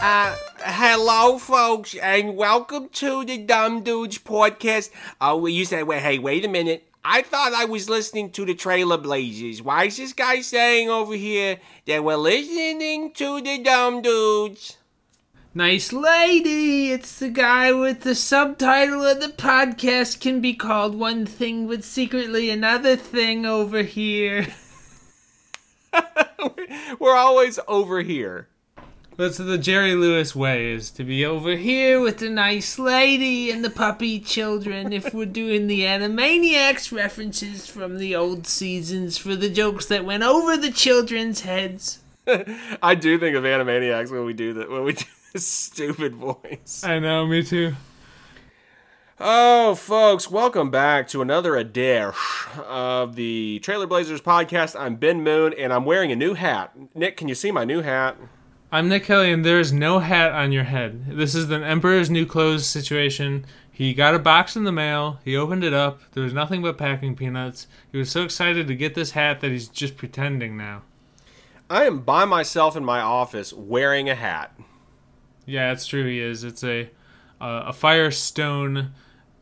Uh, hello, folks, and welcome to the Dumb Dudes podcast. Oh, you said, wait, hey, wait a minute. I thought I was listening to the Trailer Blazers. Why is this guy saying over here that we're listening to the Dumb Dudes? Nice lady! It's the guy with the subtitle of the podcast can be called one thing, but secretly another thing over here. we're always over here. That's the Jerry Lewis way is to be over here with the nice lady and the puppy children if we're doing the Animaniacs references from the old seasons for the jokes that went over the children's heads. I do think of Animaniacs when we do that when we do this stupid voice. I know, me too. Oh, folks, welcome back to another Adair of the Trailer Blazers podcast. I'm Ben Moon, and I'm wearing a new hat. Nick, can you see my new hat? I'm Nick Kelly, and there is no hat on your head. This is an Emperor's New Clothes situation. He got a box in the mail. He opened it up. There was nothing but packing peanuts. He was so excited to get this hat that he's just pretending now. I am by myself in my office wearing a hat. Yeah, it's true. He is. It's a uh, a Firestone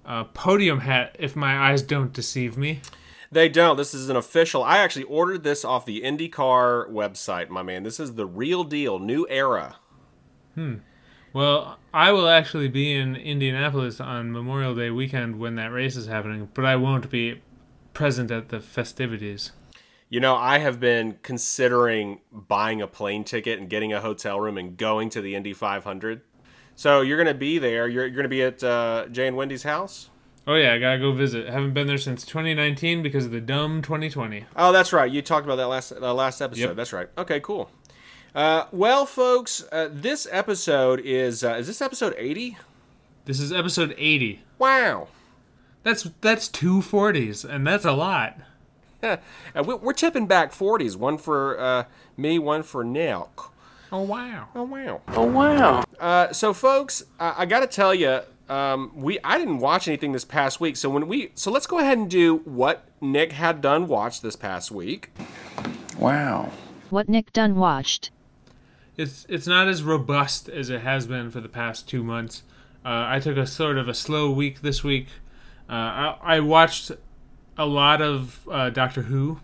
uh, podium hat, if my eyes don't deceive me. They don't. This is an official. I actually ordered this off the IndyCar website, my man. This is the real deal, new era. Hmm. Well, I will actually be in Indianapolis on Memorial Day weekend when that race is happening, but I won't be present at the festivities. You know, I have been considering buying a plane ticket and getting a hotel room and going to the Indy 500. So you're going to be there. You're, you're going to be at uh, Jay and Wendy's house? Oh yeah, I gotta go visit. haven't been there since 2019 because of the dumb 2020. Oh, that's right. You talked about that last uh, last episode. Yep. That's right. Okay, cool. Uh, well, folks, uh, this episode is uh, is this episode 80? This is episode 80. Wow. That's that's two 40s, and that's a lot. Yeah, uh, we're tipping back 40s. One for uh, me, one for Nick. Oh wow! Oh wow! Oh wow! Uh, so, folks, I, I got to tell you, um, we I didn't watch anything this past week. So when we so let's go ahead and do what Nick had done watched this past week. Wow. What Nick done watched. It's it's not as robust as it has been for the past two months. Uh, I took a sort of a slow week this week. Uh, I, I, watched a lot of uh, Doctor Who.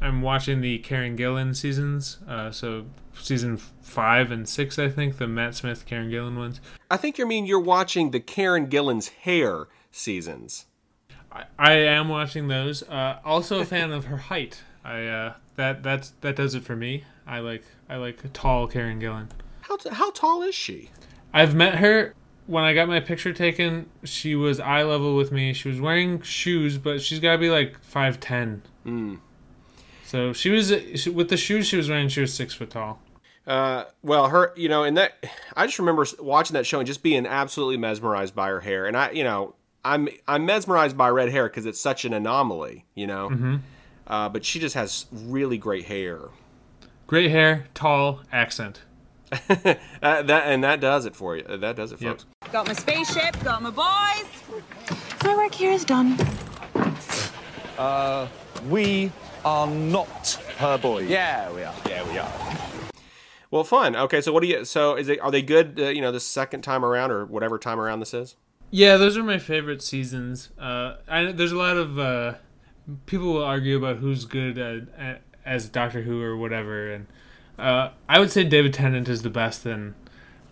I'm watching the Karen Gillan seasons. Uh, so season five and six, I think, the Matt Smith, Karen Gillan ones. I think you mean you're watching the Karen Gillan's hair seasons. I, I am watching those. Uh, also a fan of her height. I uh, that that's that does it for me. I like I like tall Karen Gillan. How t- how tall is she? I've met her when I got my picture taken. She was eye level with me. She was wearing shoes, but she's got to be like five ten. Mm. So she was with the shoes she was wearing. She was six foot tall. Uh, well, her, you know, and that I just remember watching that show and just being absolutely mesmerized by her hair. And I, you know, I'm I'm mesmerized by red hair because it's such an anomaly, you know. Mm-hmm. Uh, but she just has really great hair. Great hair, tall accent. uh, that and that does it for you. That does it, folks. Yep. Got my spaceship. Got my boys. My work here is done. Uh, we are not her boys. Yeah, we are. Yeah, we are. Well, fun. Okay, so what do you? So is it? Are they good? Uh, you know, the second time around or whatever time around this is. Yeah, those are my favorite seasons. Uh, I, there's a lot of uh, people will argue about who's good at, at, as Doctor Who or whatever, and uh, I would say David Tennant is the best. And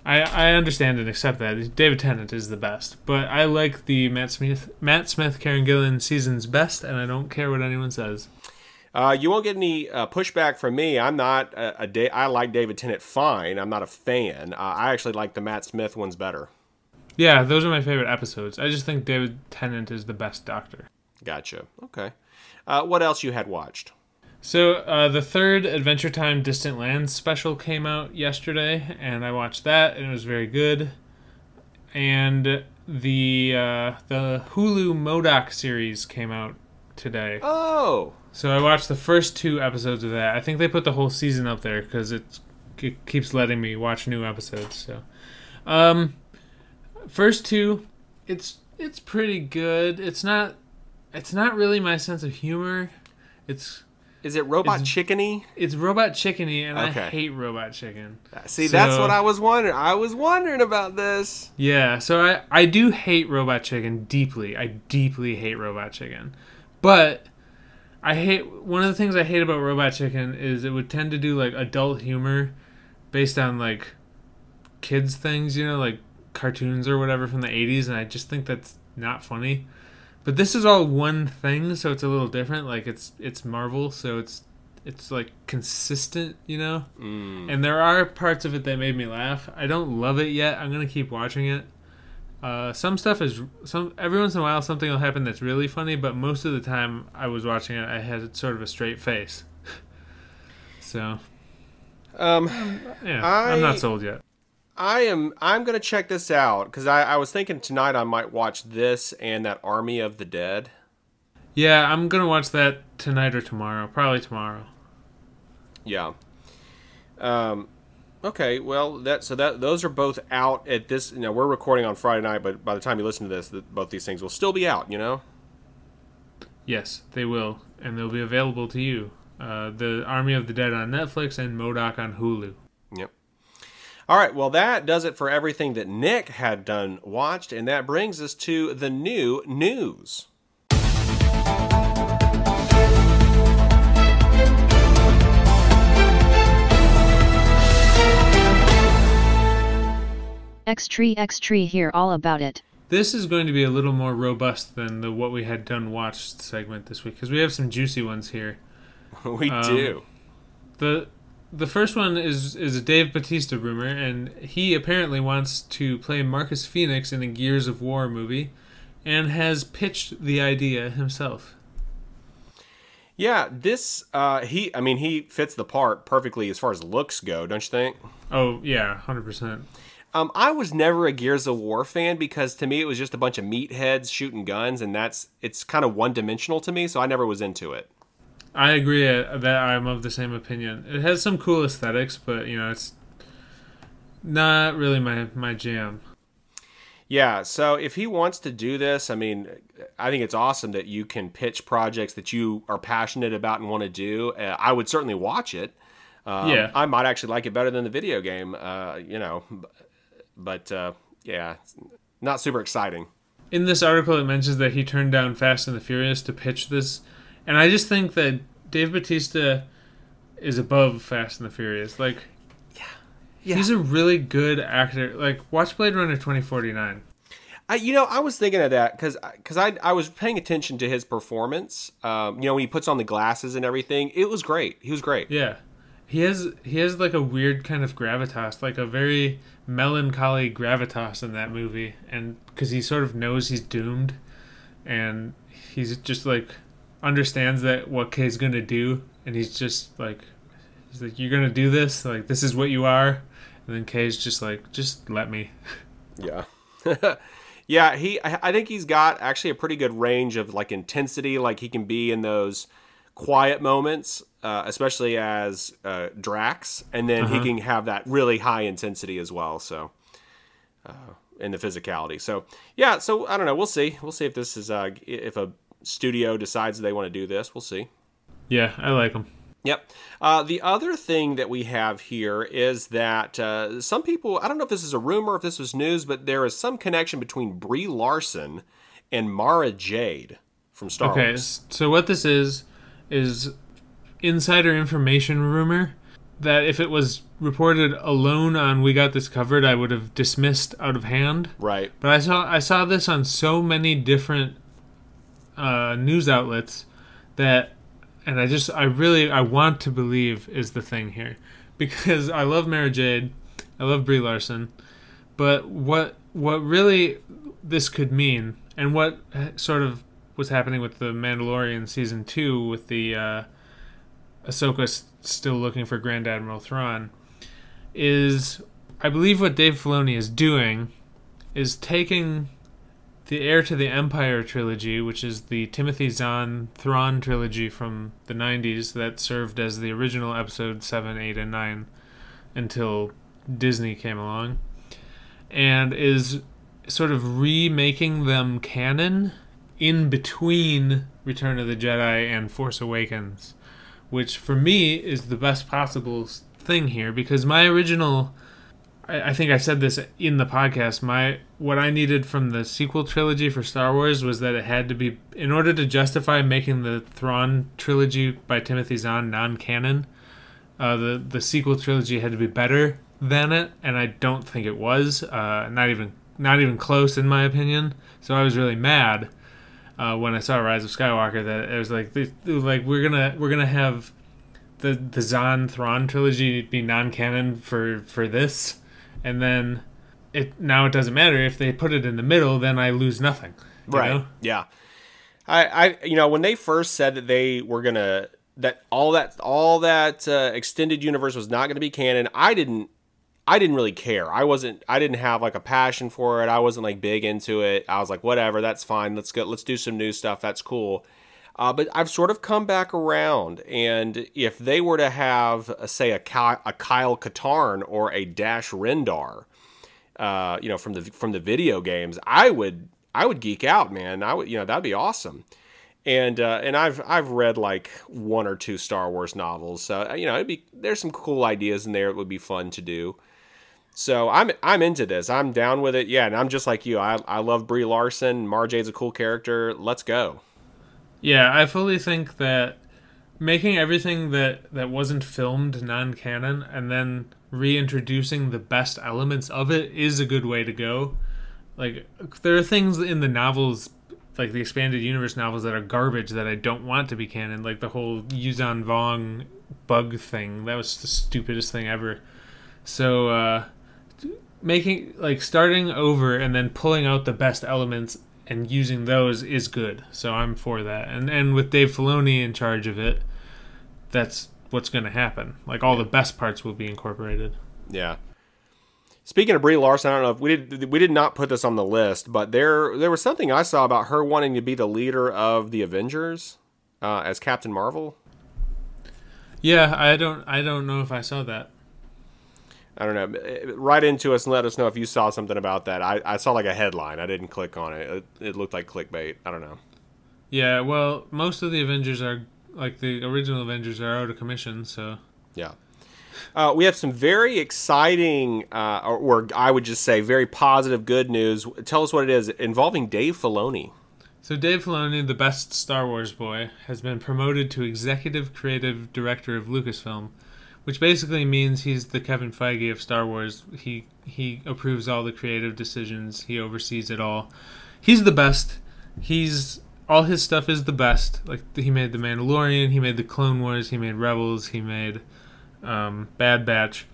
I I understand and accept that David Tennant is the best, but I like the Matt Smith Matt Smith Karen Gillan seasons best, and I don't care what anyone says. Uh, you won't get any uh, pushback from me. I'm not a, a da- I like David Tennant fine. I'm not a fan. Uh, I actually like the Matt Smith ones better. Yeah, those are my favorite episodes. I just think David Tennant is the best Doctor. Gotcha. Okay. Uh, what else you had watched? So uh, the third Adventure Time Distant Lands special came out yesterday, and I watched that, and it was very good. And the uh, the Hulu MODOK series came out today. Oh. So I watched the first two episodes of that. I think they put the whole season up there because it keeps letting me watch new episodes. So, um, first two, it's it's pretty good. It's not it's not really my sense of humor. It's Is it Robot It's- Chickeny? It's Robot Chickeny, and Okay. I hate Robot Chicken. See, that's what I was wondering. I was wondering about this. Yeah, so I, I do hate Robot Chicken deeply. I deeply hate Robot Chicken. But I hate one of the things I hate about Robot Chicken is it would tend to do like adult humor based on like kids things, you know, like cartoons or whatever from the 80s and I just think that's not funny. But this is all one thing, so it's a little different. Like it's it's Marvel, so it's it's like consistent, you know. Mm. And there are parts of it that made me laugh. I don't love it yet. I'm gonna keep watching it. Uh, some stuff is some every once in a while something will happen that's really funny, but most of the time I was watching it, I had sort of a straight face. so Um, yeah, I- I'm not sold yet. I am. I'm gonna check this out because I, I was thinking tonight I might watch this and that Army of the Dead. Yeah, I'm gonna watch that tonight or tomorrow. Probably tomorrow. Yeah. Um. Okay. Well, that so that those are both out at this. You know, we're recording on Friday night, but by the time you listen to this, th- both these things will still be out. You know. Yes, they will, and they'll be available to you. Uh, the Army of the Dead on Netflix and MODOK on Hulu. Yep. All right. Well, that does it for everything that Nick had done watched, and that brings us to the new news. X tree X tree hear all about it. This is going to be a little more robust than the what we had done watched segment this week because we have some juicy ones here. we Um, do. the The first one is is a Dave Bautista rumor, and he apparently wants to play Marcus Phoenix in a Gears of War movie, and has pitched the idea himself. Yeah, this uh he I mean he fits the part perfectly as far as looks go, don't you think? Oh yeah, hundred percent. Um I was never a Gears of War fan because to me it was just a bunch of meatheads shooting guns and that's it's kind of one-dimensional to me, so I never was into it. I agree uh, that I'm of the same opinion. It has some cool aesthetics, but you know it's not really my my jam. Yeah, so if he wants to do this, I mean, I think it's awesome that you can pitch projects that you are passionate about and want to do. Uh, I would certainly watch it. Um, Yeah. I might actually like it better than the video game, uh, you know, but uh, yeah, not super exciting. in this article it mentions that he turned down Fast and the Furious to pitch this, and I just think that Dave Bautista is above Fast and the Furious. Like, yeah, Yeah. he's a really good actor. Like, watch Blade Runner twenty forty nine. I, you know, I was thinking of that because because I I was paying attention to his performance. Um, you know, when he puts on the glasses and everything, it was great. He was great. Yeah, he has he has like a weird kind of gravitas, like a very melancholy gravitas in that movie, and because he sort of knows he's doomed, and he's just like understands that what Kay's gonna do, and he's just like he's like you're gonna do this, like this is what you are, and then Kay's just like just let me. Yeah. yeah, he I think he's got actually a pretty good range of like intensity like he can be in those quiet moments, uh, especially as uh, Drax, and then he can have that really high intensity as well, so uh, in the physicality. So, yeah, so I don't know, we'll see. We'll see if this is uh if a studio decides they want to do this. We'll see. Yeah, I like him. Yep. Uh, the other thing that we have here is that uh, some people, I don't know if this is a rumor, if this was news, but there is some connection between Brie Larson and Mara Jade from Star Okay, Wars. s- so what this is is insider information rumor that if it was reported alone on We Got This Covered, I would have dismissed out of hand. Right. But I saw I saw this on so many different uh, news outlets that, and I just I really I want to believe is the thing here because I love Mara Jade, I love Brie Larson, but what what really this could mean and what uh, sort of was happening with the Mandalorian season two with the uh, Ahsoka still looking for Grand Admiral Thrawn is I believe what Dave Filoni is doing is taking the Heir to the Empire trilogy, which is the Timothy Zahn Thrawn trilogy from the 90s that served as the original episode 7, 8, and 9 until Disney came along, and is sort of remaking them canon in between Return of the Jedi and Force Awakens, which for me is the best possible thing here because my original I, I think I said this in the podcast. My what I needed from the sequel trilogy for Star Wars was that it had to be in order to justify making the Thrawn trilogy by Timothy Zahn non-canon. Uh, the the sequel trilogy had to be better than it, and I don't think it was. Uh, not even not even close in my opinion. So I was really mad uh, when I saw Rise of Skywalker that it was like they- like we're gonna we're gonna have the the Zahn Thrawn trilogy be non-canon for for this, and then it now it doesn't matter if they put it in the middle, then I lose nothing. Right. know? Yeah. I, I, you know, when they first said that they were gonna that all that all that uh, extended universe was not gonna be canon, I didn't, I didn't really care. I wasn't, I didn't have like a passion for it. I wasn't like big into it. I was like, whatever, that's fine. Let's go, let's do some new stuff. That's cool. Uh, but I've sort of come back around, and if they were to have, uh, say, a, Ky- a Kyle Katarn or a Dash Rendar, uh, you know, from the from the video games, I would I would geek out, man. I would, you know, that'd be awesome. And uh, and I've I've read like one or two Star Wars novels, so you know, it'd be there's some cool ideas in there. It would be fun to do. So I'm I'm into this. I'm down with it. Yeah, and I'm just like you. I I love Brie Larson. Mara Jade's a cool character. Let's go. Yeah, I fully think that making everything that that wasn't filmed non-canon and then reintroducing the best elements of it is a good way to go. Like there are things in the novels like the expanded universe novels that are garbage that I don't want to be canon, like the whole Yuuzhan Vong bug thing. That was the stupidest thing ever. So uh making like starting over and then pulling out the best elements and using those is good. So I'm for that. And and with Dave Filoni in charge of it, that's what's going to happen. Like all the best parts will be incorporated. Yeah. Speaking of Brie Larson, I don't know if we did we did not put this on the list, but there there was something I saw about her wanting to be the leader of the Avengers uh, as Captain Marvel. Yeah, I don't I don't know if I saw that. I don't know. Uh, Write into us and let us know if you saw something about that. I, I saw like a headline. I didn't click on it. it. It looked like clickbait. I don't know. Yeah, well, most of the Avengers are like the original Avengers are out of commission, so Yeah. Uh, we have some very exciting, uh, or, or I would just say very positive, good news. Tell us what it is involving Dave Filoni. So Dave Filoni, the best Star Wars boy, has been promoted to executive creative director of Lucasfilm, which basically means he's the Kevin Feige of Star Wars. He he approves all the creative decisions. He oversees it all. He's the best. He's all his stuff is the best. Like he made the Mandalorian, he made the Clone Wars, he made Rebels, he made um, Bad Batch,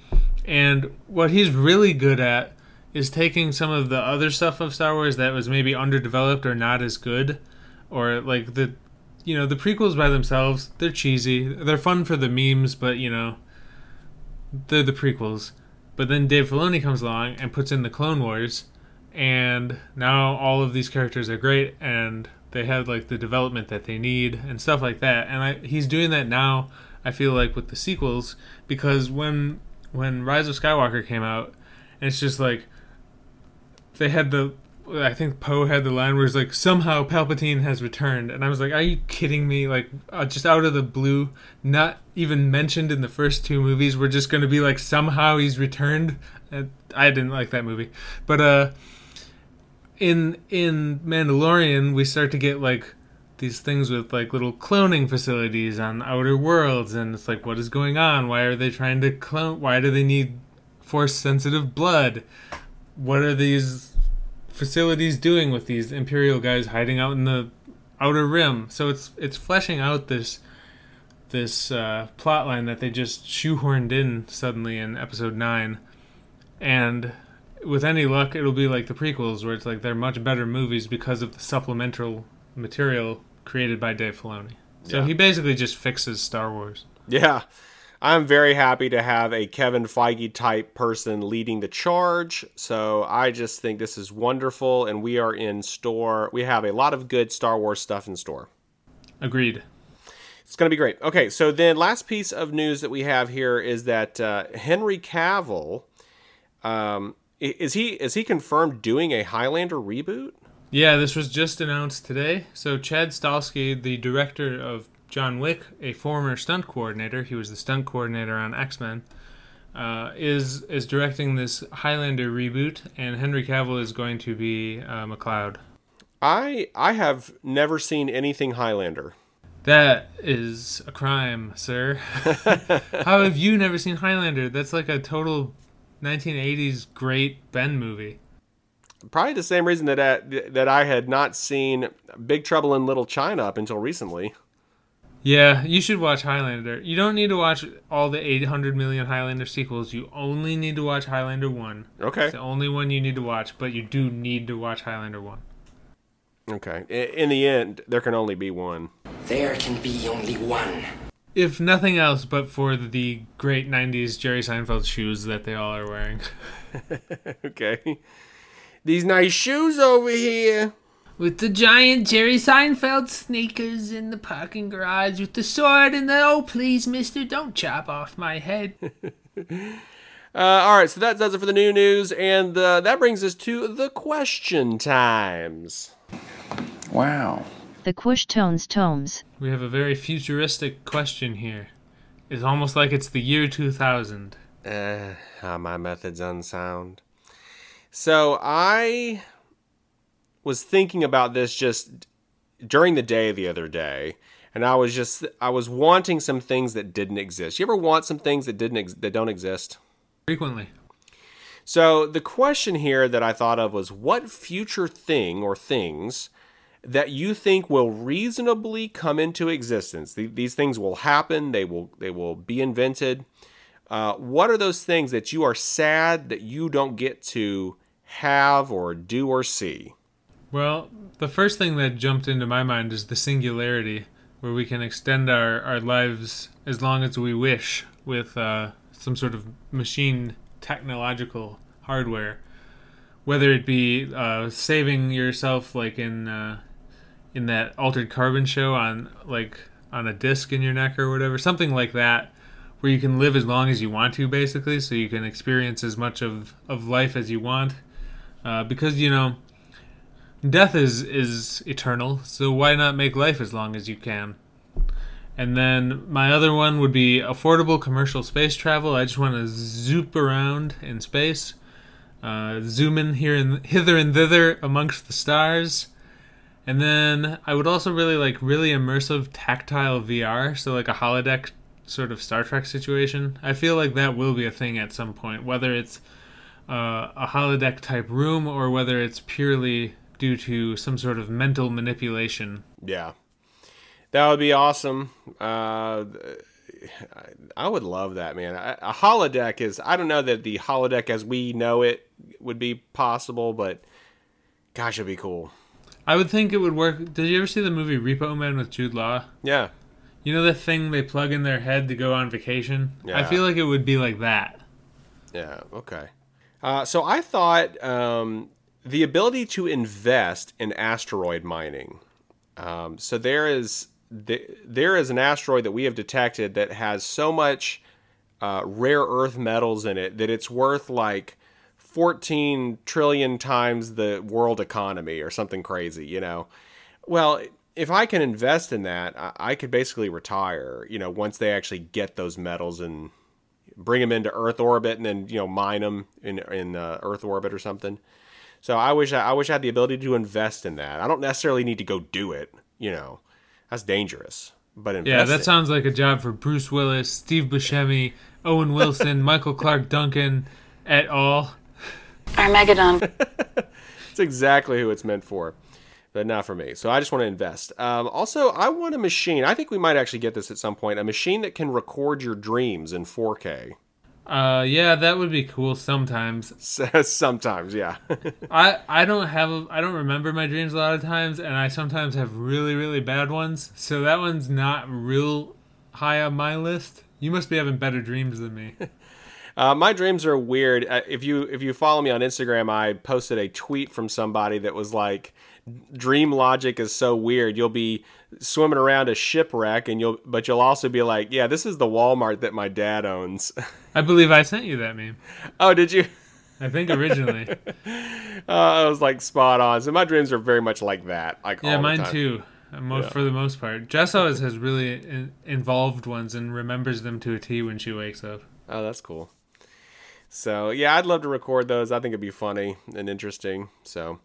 and what he's really good at is taking some of the other stuff of Star Wars that was maybe underdeveloped or not as good, or like the, you know, the prequels by themselves, they're cheesy. They're fun for the memes, but you know, they're the prequels. But then Dave Filoni comes along and puts in the Clone Wars, and now all of these characters are great and they have like the development that they need and stuff like that. And I, he's doing that now. I feel like with the sequels because when when Rise of Skywalker came out, it's just like they had the I think Poe had the line where he's like somehow Palpatine has returned, and I was like, "Are you kidding me?" Like uh, just out of the blue, not even mentioned in the first two movies. We're just gonna be like somehow he's returned. Uh, I didn't like that movie, but uh, in in Mandalorian, we start to get like these things with like little cloning facilities on outer worlds, and it's like, what is going on? Why are they trying to clone? Why do they need force sensitive blood? What are these facilities doing with these imperial guys hiding out in the outer rim so it's it's fleshing out this this uh, plot line that they just shoehorned in suddenly in episode 9 and with any luck it'll be like the prequels where it's like they're much better movies because of the supplemental material created by Dave Filoni so Yeah. he basically just fixes Star Wars Yeah. I'm very happy to have a Kevin Feige type person leading the charge. So I just think this is wonderful. And we are in store. We have a lot of good Star Wars stuff in store. agreed It's going to be great. Okay, so then last piece of news that we have here is that uh, Henry Cavill, um, is he is he confirmed doing a Highlander reboot? Yeah, this was just announced today. So Chad Stahelski, the director of John Wick, a former stunt coordinator, he was the stunt coordinator on X Men, uh, is is directing this Highlander reboot, and Henry Cavill is going to be uh, MacLeod. I I have never seen anything Highlander. That is a crime, sir. How have you never seen Highlander? That's like a total 1980s great Ben movie. Probably the same reason that I, that I had not seen Big Trouble in Little China up until recently. Yeah, you should watch Highlander. You don't need to watch all the 800 million Highlander sequels. You only need to watch Highlander 1. Okay. It's the only one you need to watch, but you do need to watch Highlander 1. Okay. In the end, there can only be one. There can be only one. If nothing else but for the great 90s Jerry Seinfeld shoes that they all are wearing. Okay. These nice shoes over here. With the giant Jerry Seinfeld sneakers in the parking garage with the sword and the oh please mister don't chop off my head. Uh, all right, so that does it for the new news, and uh, that brings us to the question times. Wow. The Quish Tones Tomes. we have a very futuristic question here. It's almost like it's the year 2000. Uh, how my method's unsound. So I was thinking about this just during the day the other day, and I was just I was wanting some things that didn't exist. You ever want some things that didn't ex- that don't exist? Frequently. So the question here that I thought of was what future thing or things that you think will reasonably come into existence? Th- These things will happen. They will they will be invented. Uh, what are those things that you are sad that you don't get to have or do or see? Well, the first thing that jumped into my mind is the singularity, where we can extend our, our lives as long as we wish with uh, some sort of machine technological hardware. Whether it be uh, saving yourself, like in uh, in that altered carbon show on like on a disc in your neck or whatever, something like that, where you can live as long as you want to, basically, so you can experience as much of, of life as you want. Uh, because you know, death is is eternal, so why not make life as long as you can? And then my other one would be affordable commercial space travel. I just want to zoop around in space, uh, zoom in here and hither and thither amongst the stars. And then I would also really like really immersive tactile VR, so like a holodeck sort of Star Trek situation. I feel like that will be a thing at some point, whether it's uh, a holodeck type room or whether it's purely due to some sort of mental manipulation. Yeah, that would be awesome. Uh, I would love that, man. A holodeck is. I don't know that the holodeck as we know it would be possible, but gosh, it'd be cool. I would think it would work. Did you ever see the movie Repo Man with Jude Law? Yeah. You know the thing they plug in their head to go on vacation? Yeah. I feel like it would be like that. Yeah. Okay. Uh, so I thought um, the ability to invest in asteroid mining. Um, so there is the, there is an asteroid that we have detected that has so much uh, rare earth metals in it that it's worth like 14 trillion times the world economy or something crazy. You know. Well, if I can invest in that, I, I could basically retire. You know, once they actually get those metals and bring them into Earth orbit and then you know mine them in in uh, Earth orbit or something. So I wish I, I wish I had the ability to invest in that. I don't necessarily need to go do it. You know, that's dangerous. But invest Yeah, that it. sounds like a job for Bruce Willis, Steve Buscemi, Owen Wilson, Michael Clarke Duncan, et al. Armageddon. It's exactly who it's meant for, but not for me. So I just want to invest. Um, also, I want a machine. I think we might actually get this at some point. A machine that can record your dreams in 4K. Uh, yeah, that would be cool sometimes. Sometimes, yeah. I I don't have a, I don't remember my dreams a lot of times, and I sometimes have really really bad ones. So that one's not real high on my list. You must be having better dreams than me. Uh, my dreams are weird. Uh, if you if you follow me on Instagram, I posted a tweet from somebody that was like, "Dream logic is so weird. You'll be swimming around a shipwreck, and you'll but you'll also be like, yeah, this is the Walmart that my dad owns." I believe I sent you that meme. oh, did you? I think originally. Uh, I was like spot on. So my dreams are very much like that. Like yeah, mine too. most for the most part. Jess always has really in, involved ones and remembers them to a T when she wakes up. Oh, that's cool. So yeah, I'd love to record those. I think it'd be funny and interesting. So,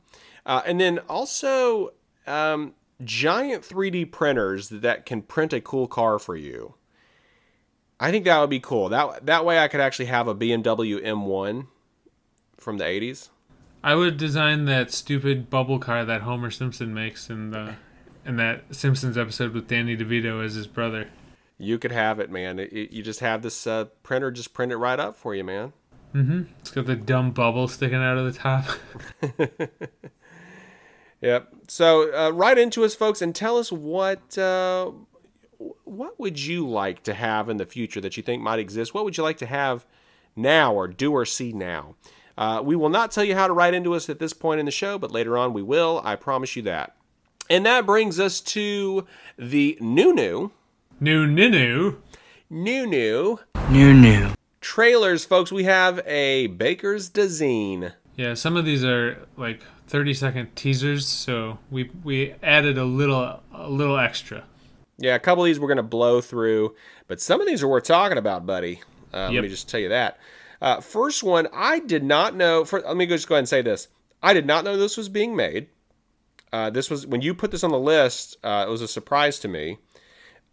uh, and then also um, giant 3D printers that can print a cool car for you. I think that would be cool. That that way I could actually have a BMW M1 from the 80s. I would design that stupid bubble car that Homer Simpson makes in the in that Simpsons episode with Danny DeVito as his brother. You could have it, man. It, it- you just have this uh, printer just print it right up for you, man. Mm-hmm. It's got the dumb bubble sticking out of the top. Yep. So uh, write into us, folks, and tell us what uh, what would you like to have in the future that you think might exist. What would you like to have now, or do or see now? Uh, we will not tell you how to write into us at this point in the show, but later on we will. I promise you that. And that brings us to the new new New new, new new New, new. trailers, folks. We have a Baker's Dazine. Yeah, some of these are like 30 second teasers, so we we added a little a little extra. Yeah, a couple of these we're going to blow through, but some of these are worth talking about, buddy. Uh, Let me just tell you that. Uh, first one, I did not know. For, let me just go ahead and say this: I did not know this was being made. Uh, this was when you put this on the list. Uh, it was a surprise to me.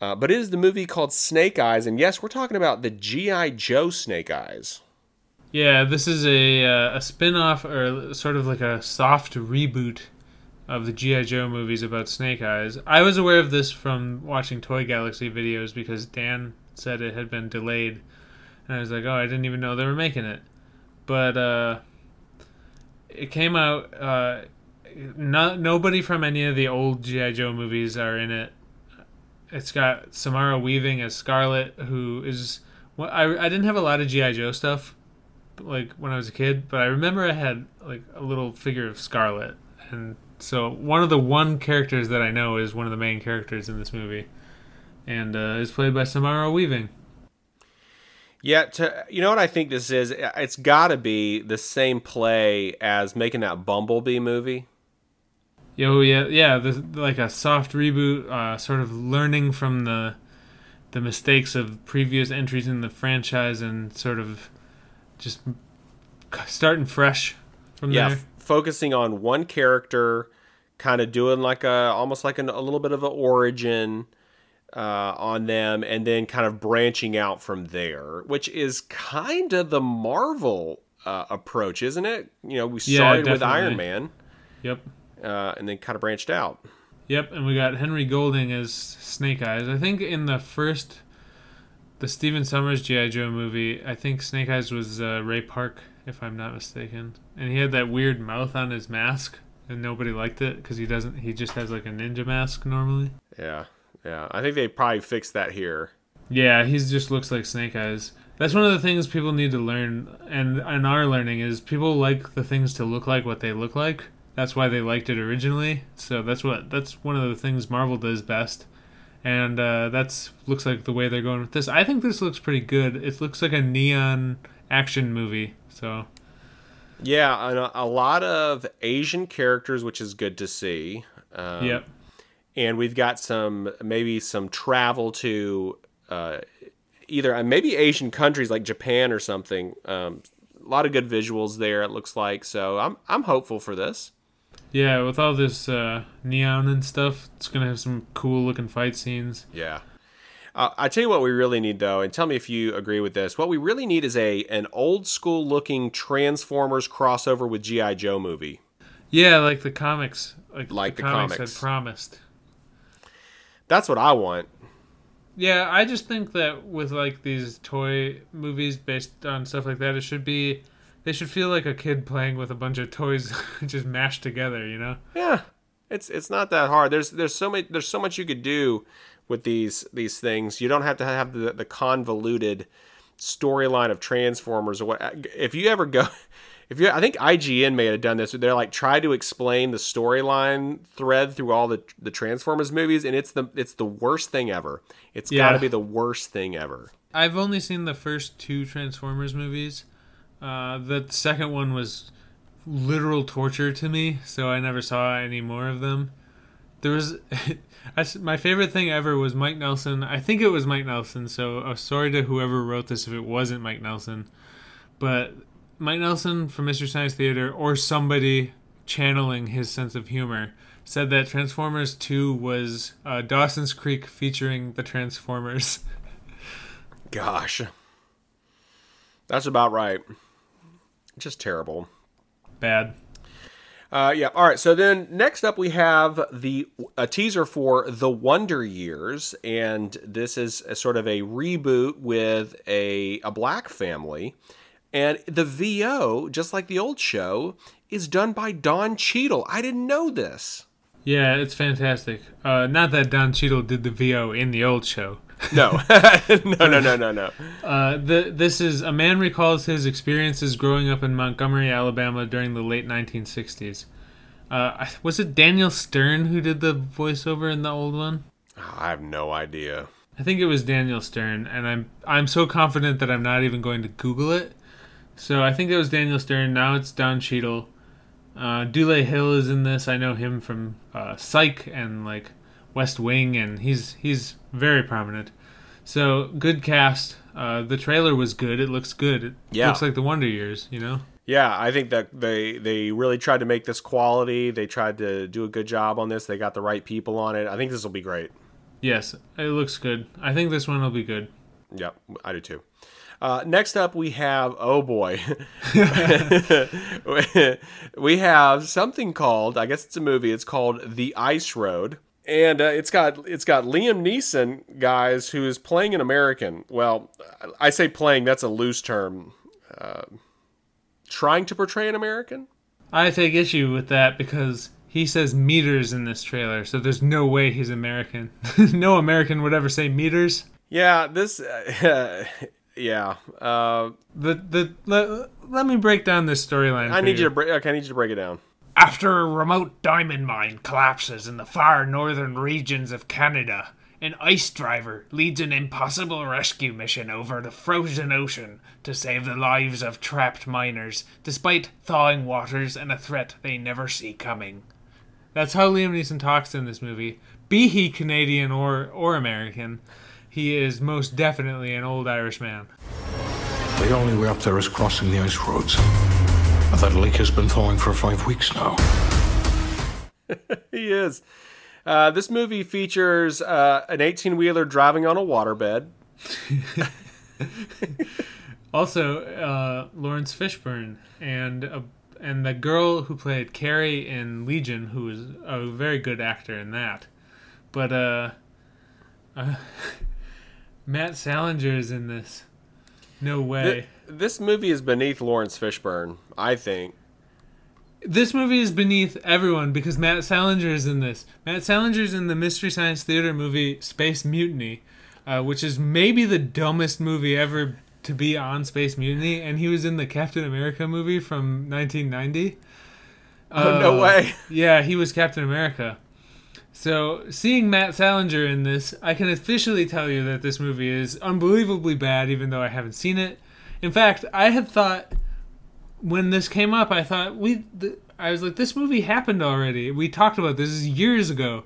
Uh, but it is the movie called Snake Eyes, and yes, we're talking about the GI Joe Snake Eyes. Yeah, this is a uh, a spin-off or sort of like a soft reboot of the GI Joe movies about Snake Eyes. I was aware of this from watching Toy Galaxy videos because Dan said it had been delayed, and I was like, "Oh, I didn't even know they were making it." But uh, it came out. Uh, no, nobody from any of the old GI Joe movies are in it. It's got Samara Weaving as Scarlet, who is. Well, I I didn't have a lot of GI Joe stuff like when I was a kid, but I remember I had like a little figure of Scarlet, and so one of the one characters that I know is one of the main characters in this movie, and uh, is played by Samara Weaving. Yeah, to, you know what I think this is? It's got to be the same play as making that Bumblebee movie. Yo, yeah, yeah, this, like a soft reboot, uh, sort of learning from the the mistakes of previous entries in the franchise, and sort of just starting fresh from yeah, there. Focusing on one character, kind of doing like a almost like an, a little bit of an origin uh, on them, and then kind of branching out from there, which is kind of the Marvel uh, approach, isn't it? You know, we Yeah, started with. Iron Man, Yep. uh, and then kind of branched out. Yep, and we got Henry Golding as Snake Eyes. I think in the first, the Stephen Sommers GI Joe movie, I think Snake Eyes was uh, Ray Park, if I'm not mistaken, and he had that weird mouth on his mask, and nobody liked it because he doesn't. He just has like a ninja mask normally. Yeah, yeah. I think they probably fixed that here. Yeah, he just looks like Snake Eyes. That's one of the things people need to learn, and and are learning is people like the things to look like what they look like. That's why they liked it originally. So that's what that's one of the things Marvel does best, and uh, that's looks like the way they're going with this. I think this looks pretty good. It looks like a neon action movie. So Yeah, and a, a lot of Asian characters, which is good to see. Um, yep, and we've got some maybe some travel to uh, either uh, maybe Asian countries like Japan or something. Um, a lot of good visuals there. It looks like so. I'm I'm hopeful for this. yeah, with all this uh, neon and stuff, it's gonna have some cool looking fight scenes. Yeah. Uh, I tell you what we really need though, and tell me if you agree with this. What we really need is a an old school looking Transformers crossover with GI Joe movie. Yeah, like the comics, like, Like the, the comics, comics. had promised. That's what I want. Yeah, I just think that with like these toy movies based on stuff like that, it should be they should feel like a kid playing with a bunch of toys just mashed together, you know? Yeah, it's it's not that hard. There's there's so many there's so much you could do with these these things. You don't have to have the, the convoluted storyline of Transformers or what. If you ever go, if you I think IGN may have done this. They're like try to explain the storyline thread through all the the Transformers movies, and it's the it's the worst thing ever. It's got to be the worst thing ever. I've only seen the first two Transformers movies. Uh, the second one was literal torture to me, so I never saw any more of them. There was that's my favorite thing ever was Mike Nelson. I think it was Mike Nelson. So uh, sorry to whoever wrote this if it wasn't Mike Nelson, but Mike Nelson from Mystery Science Theater or somebody channeling his sense of humor said that Transformers 2 was uh, Dawson's Creek featuring the Transformers. Gosh. That's about right. Just terrible. Bad. Uh, yeah. All right. So then next up we have the a teaser for the Wonder Years, and this is a sort of a reboot with a a black family, and the VO, just like the old show, is done by Don Cheadle. I didn't know this. Yeah, it's fantastic. Uh, not that Don Cheadle did the VO in the old show. No, no, no, no, no, no. Uh, the, this is a man recalls his experiences growing up in Montgomery, Alabama during the late 1960s. Uh, was it Daniel Stern who did the voiceover in the old one? I have no idea. I think it was Daniel Stern, and I'm I'm so confident that I'm not even going to Google it. So I think it was Daniel Stern. Now it's Don Cheadle. Uh, Dule Hill is in this. I know him from uh, Psych and like West Wing, and he's he's very prominent. So good cast. Uh, the trailer was good. It looks good. It Yeah. looks like the Wonder Years. You know. Yeah, I think that they they really tried to make this quality. They tried to do a good job on this. They got the right people on it. I think this will be great. Yes, it looks good. I think this one will be good. Yep, I do too. Uh, next up, we have oh boy, we have something called I guess it's a movie. It's called The Ice Road, and uh, it's got it's got Liam Neeson, guys, who is playing an American. Well, I say playing. That's a loose term. Uh, trying to portray an American. I take issue with that because he says meters in this trailer, so there's no way he's American. no American would ever say meters. Yeah, this. Uh, yeah, uh, The the let, let me break down this storyline. I for need you to break. Okay, I need you to break it down. After a remote diamond mine collapses in the far northern regions of Canada, an ice driver leads an impossible rescue mission over the frozen ocean to save the lives of trapped miners, despite thawing waters and a threat they never see coming. That's how Liam Neeson talks in this movie. Be he Canadian or, or American, he is most definitely an old Irish man. The only way up there is crossing the ice roads. But that lake has been thawing for five weeks now. He is. Uh, this movie features uh, an 18 wheeler driving on a waterbed. Also, uh, Laurence Fishburne and uh, and the girl who played Carrie in Legion, who was a very good actor in that. But uh, uh Matt Salinger is in this. No way. Th- this movie is beneath Laurence Fishburne, I think. this movie is beneath everyone because Matt Salinger is in this. Matt Salinger's in the Mystery Science Theater movie Space Mutiny, uh, which is maybe the dumbest movie ever to be on Space Mutiny, and he was in the Captain America movie from 1990. Oh, no Uh, way. Yeah, he was Captain America. So, seeing Matt Salinger in this, I can officially tell you that this movie is unbelievably bad, even though I haven't seen it. In fact, I had thought when this came up, I thought we. Th- I was like, this movie happened already. We talked about this years ago,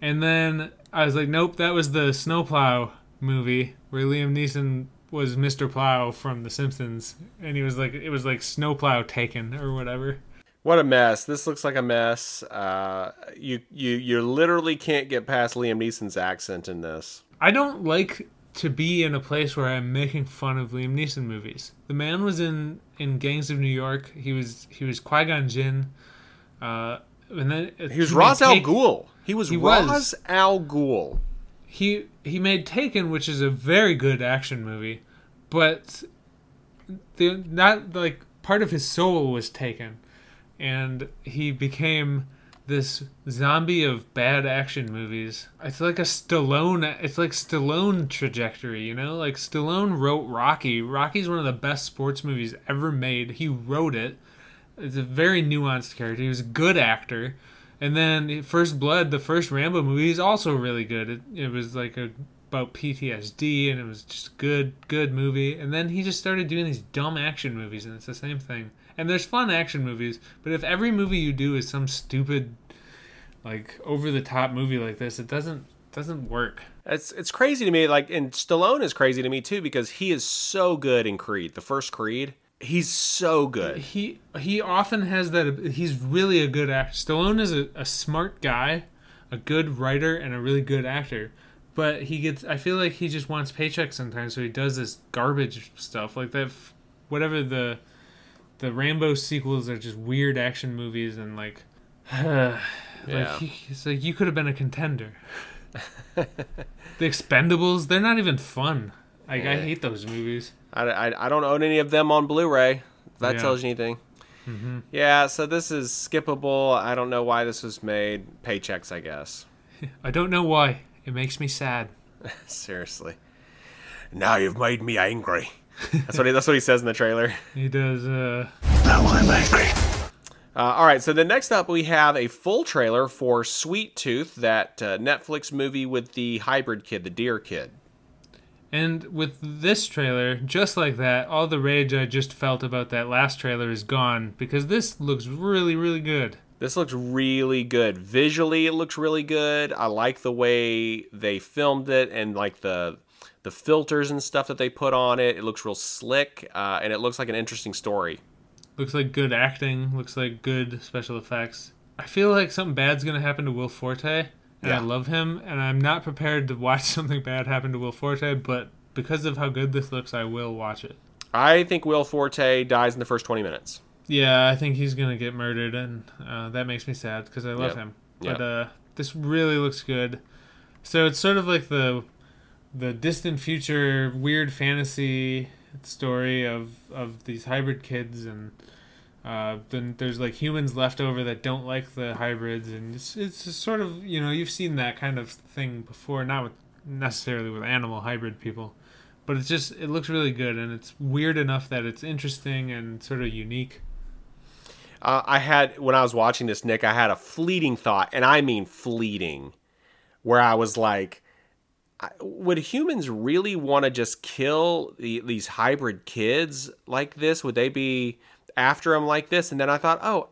and then I was like, nope, that was the Snowplow movie where Liam Neeson was Mr. Plow from The Simpsons, and he was like, it was like Snowplow Taken or whatever. What a mess. This looks like a mess. Uh, you, you, you literally can't get past Liam Neeson's accent in this. I don't like to be in a place where I'm making fun of Liam Neeson movies. The man was in in Gangs of New York. He was he was Qui Gon Jinn. Uh, and then He was Ra's al Ghul. He was He Ra's was. al Ghul. He he made Taken, which is a very good action movie, but the not like part of his soul was taken, and he became this zombie of bad action movies. It's like a Stallone. It's like Stallone trajectory, you know. Like Stallone wrote Rocky. Rocky's one of the best sports movies ever made. He wrote it. It's a very nuanced character. He was a good actor. And then First Blood, the first Rambo movie, is also really good. It, it was like a, about PTSD, and it was just good, good movie. And then he just started doing these dumb action movies, and it's the same thing. And there's fun action movies, but if every movie you do is some stupid like over the top movie like this. It doesn't doesn't work. It's it's crazy to me. Like, and Stallone is crazy to me too because he is so good in Creed, the first Creed. He's so good. He he often has that. He's really a good actor. Stallone is a, a smart guy, a good writer, and a really good actor. But he gets. I feel like he just wants paychecks sometimes, so he does this garbage stuff like that. Whatever the the Rambo sequels are just weird action movies and like. like Yeah. he, it's like you could have been a contender. the Expendables, they're not even fun. Like I Yeah. hate those movies. I, I, I don't own any of them on Blu-ray. That Yeah. tells you anything. Mm-hmm. Yeah, so this is skippable. I don't know why this was made. Paychecks, I guess. I don't know why. It makes me sad. Seriously. Now you've made me angry. That's what he, that's what he says in the trailer. He does. uh Now I'm angry. Uh, all right, so the next up we have a full trailer for Sweet Tooth, that uh, Netflix movie with the hybrid kid, the deer kid. And with this trailer, just like that, all the rage I just felt about that last trailer is gone because this looks really, really good. This looks really good. Visually, it looks really good. I like the way they filmed it and like the the filters and stuff that they put on it. It looks real slick, uh, and it looks like an interesting story. Looks like good acting. Looks like good special effects. I feel like something bad's gonna happen to Will Forte, and Yeah. I love him, and I'm not prepared to watch something bad happen to Will Forte, but because of how good this looks, I will watch it. I think Will Forte dies in the first 20 minutes. Yeah, I think he's gonna get murdered, and uh, that makes me sad because I love Yep. him. Yep. But uh, this really looks good. So it's sort of like the the distant future weird fantasy story of of these hybrid kids, and uh, then there's like humans left over that don't like the hybrids, and it's it's sort of you know you've seen that kind of thing before, not with necessarily with animal hybrid people. But it's just it looks really good and it's weird enough that it's interesting and sort of unique. Uh, I had when I was watching this, Nick, I had a fleeting thought, and I mean fleeting, where I was like, "Would humans really want to just kill the, these hybrid kids like this? Would they be after them like this?" And then I thought, "Oh,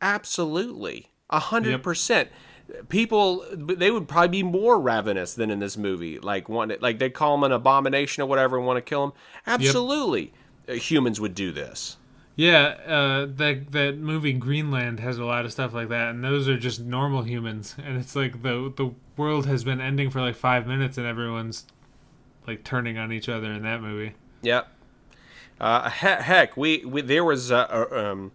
absolutely, a hundred percent." People, they would probably be more ravenous than in this movie. Like want, like they call them an abomination or whatever, and want to kill them. Absolutely, Uh, humans would do this. Yeah, uh, that that movie Greenland has a lot of stuff like that, and those are just normal humans, and it's like the the world has been ending for like five minutes, and everyone's like turning on each other in that movie. Yep. Uh, heck, we, we there was uh, uh, um,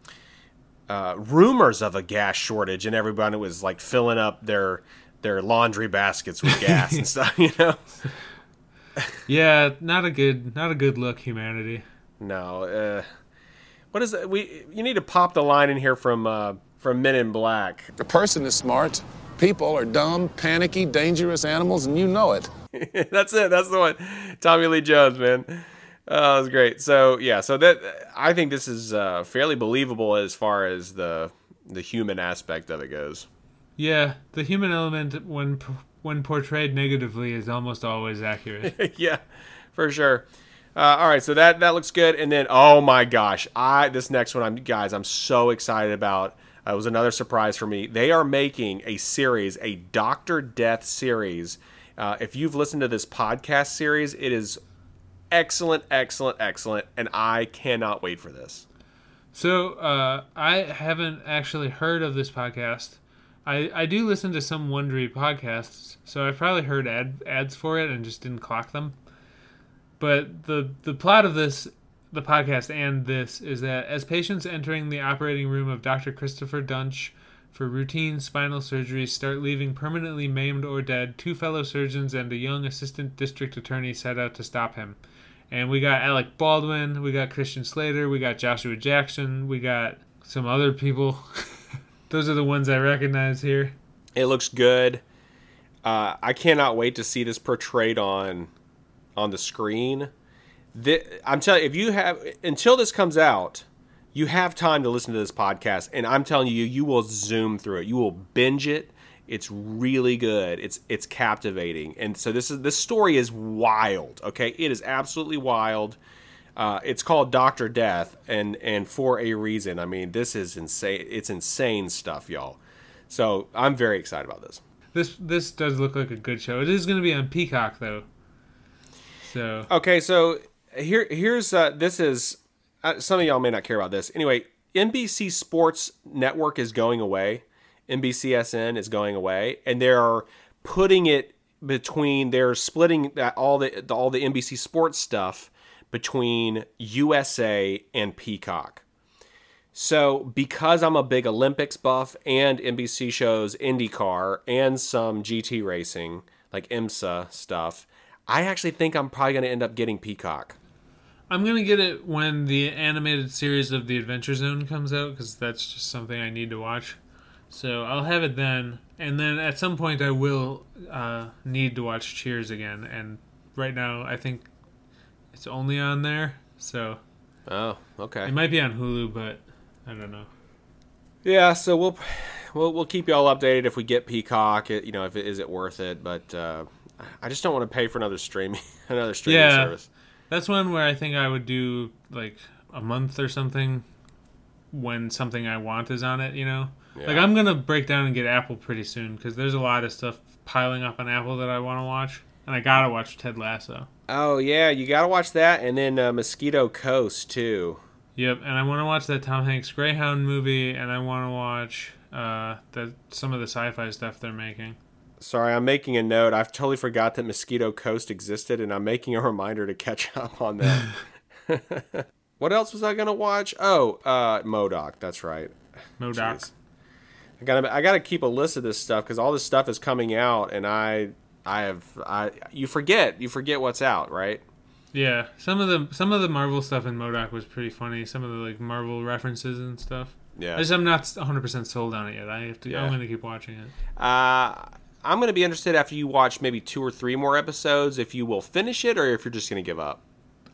uh, rumors of a gas shortage, and everybody was like filling up their their laundry baskets with gas and stuff. You know? Yeah, not a good not a good look, humanity. No. Uh, what is it? We you need to pop the line in here from uh, from Men in Black. The person is smart. People are dumb, panicky, dangerous animals, and you know it. That's it. That's the one. Tommy Lee Jones, man. Oh, that was great. So yeah, so that I think this is uh, fairly believable as far as the the human aspect of it goes. Yeah, the human element when when portrayed negatively is almost always accurate. yeah, for sure. Uh, all right, so that that looks good. And then, oh my gosh, I this next one, I'm guys, I'm so excited about. Uh, was another surprise for me. They are making a series, a Doctor Death series. Uh, if you've listened to this podcast series, it is excellent, excellent, excellent, and I cannot wait for this. So uh, I haven't actually heard of this podcast. I, I do listen to some Wondery podcasts, so I probably heard ad, ads for it and just didn't clock them. But the the plot of this, the podcast and this is that as patients entering the operating room of Dr. Christopher Duntsch for routine spinal surgery start leaving permanently maimed or dead, two fellow surgeons and a young assistant district attorney set out to stop him. And we got Alec Baldwin, we got Christian Slater, we got Joshua Jackson, we got some other people. Those are the ones I recognize here. It looks good. Uh, I cannot wait to see this portrayed on on the screen. Thi- I'm telling you, if you have until this comes out, you have time to listen to this podcast, and I'm telling you, you will zoom through it. You will binge it. It's really good. It's it's captivating, and so this is this story is wild. Okay, it is absolutely wild. Uh, it's called Doctor Death, and and for a reason. I mean, this is insane. It's insane stuff, y'all. So I'm very excited about this. This this does look like a good show. It is going to be on Peacock though. So Okay, so here here's uh, this is uh, some of y'all may not care about this. Anyway, NBC Sports Network is going away. NBCSN is going away, and they're putting it between. They're splitting that all the all the NBC Sports stuff between USA and Peacock. So, because I'm a big Olympics buff and NBC shows IndyCar and some GT racing, like IMSA stuff, I actually think I'm probably going to end up getting Peacock. I'm gonna get it when the animated series of the Adventure Zone comes out because that's just something I need to watch. So I'll have it then, and then at some point I will uh, need to watch Cheers again. And right now I think it's only on there, so Oh, okay. it might be on Hulu, but I don't know. Yeah, so we'll we'll we'll keep y'all updated if we get Peacock. It, you know, if it is it worth it, but uh, I just don't want to pay for another streaming another streaming Yeah. service. That's one where I think I would do like a month or something when something I want is on it, you know? Like I'm going to break down and get Apple pretty soon because there's a lot of stuff piling up on Apple that I want to watch. And I got to watch Ted Lasso. Oh yeah, you got to watch that, and then uh, Mosquito Coast too. Yep, and I want to watch that Tom Hanks Greyhound movie and I want to watch uh the some of the sci-fi stuff they're making. Sorry, I'm making a note. I've totally forgot that Mosquito Coast existed, and I'm making a reminder to catch up on that. what else was I gonna watch? Oh, uh, MODOK. That's right. MODOK. Jeez. I gotta I gotta keep a list of this stuff because all this stuff is coming out, and I I have I you forget you forget what's out, right? Yeah, some of the some of the Marvel stuff in MODOK was pretty funny. Some of the like Marvel references and stuff. Yeah. I just I'm not 100 percent sold on it yet. I have to. Yeah. I'm going to keep watching it. Uh, I'm gonna be interested after you watch maybe two or three more episodes if you will finish it or if you're just gonna give up.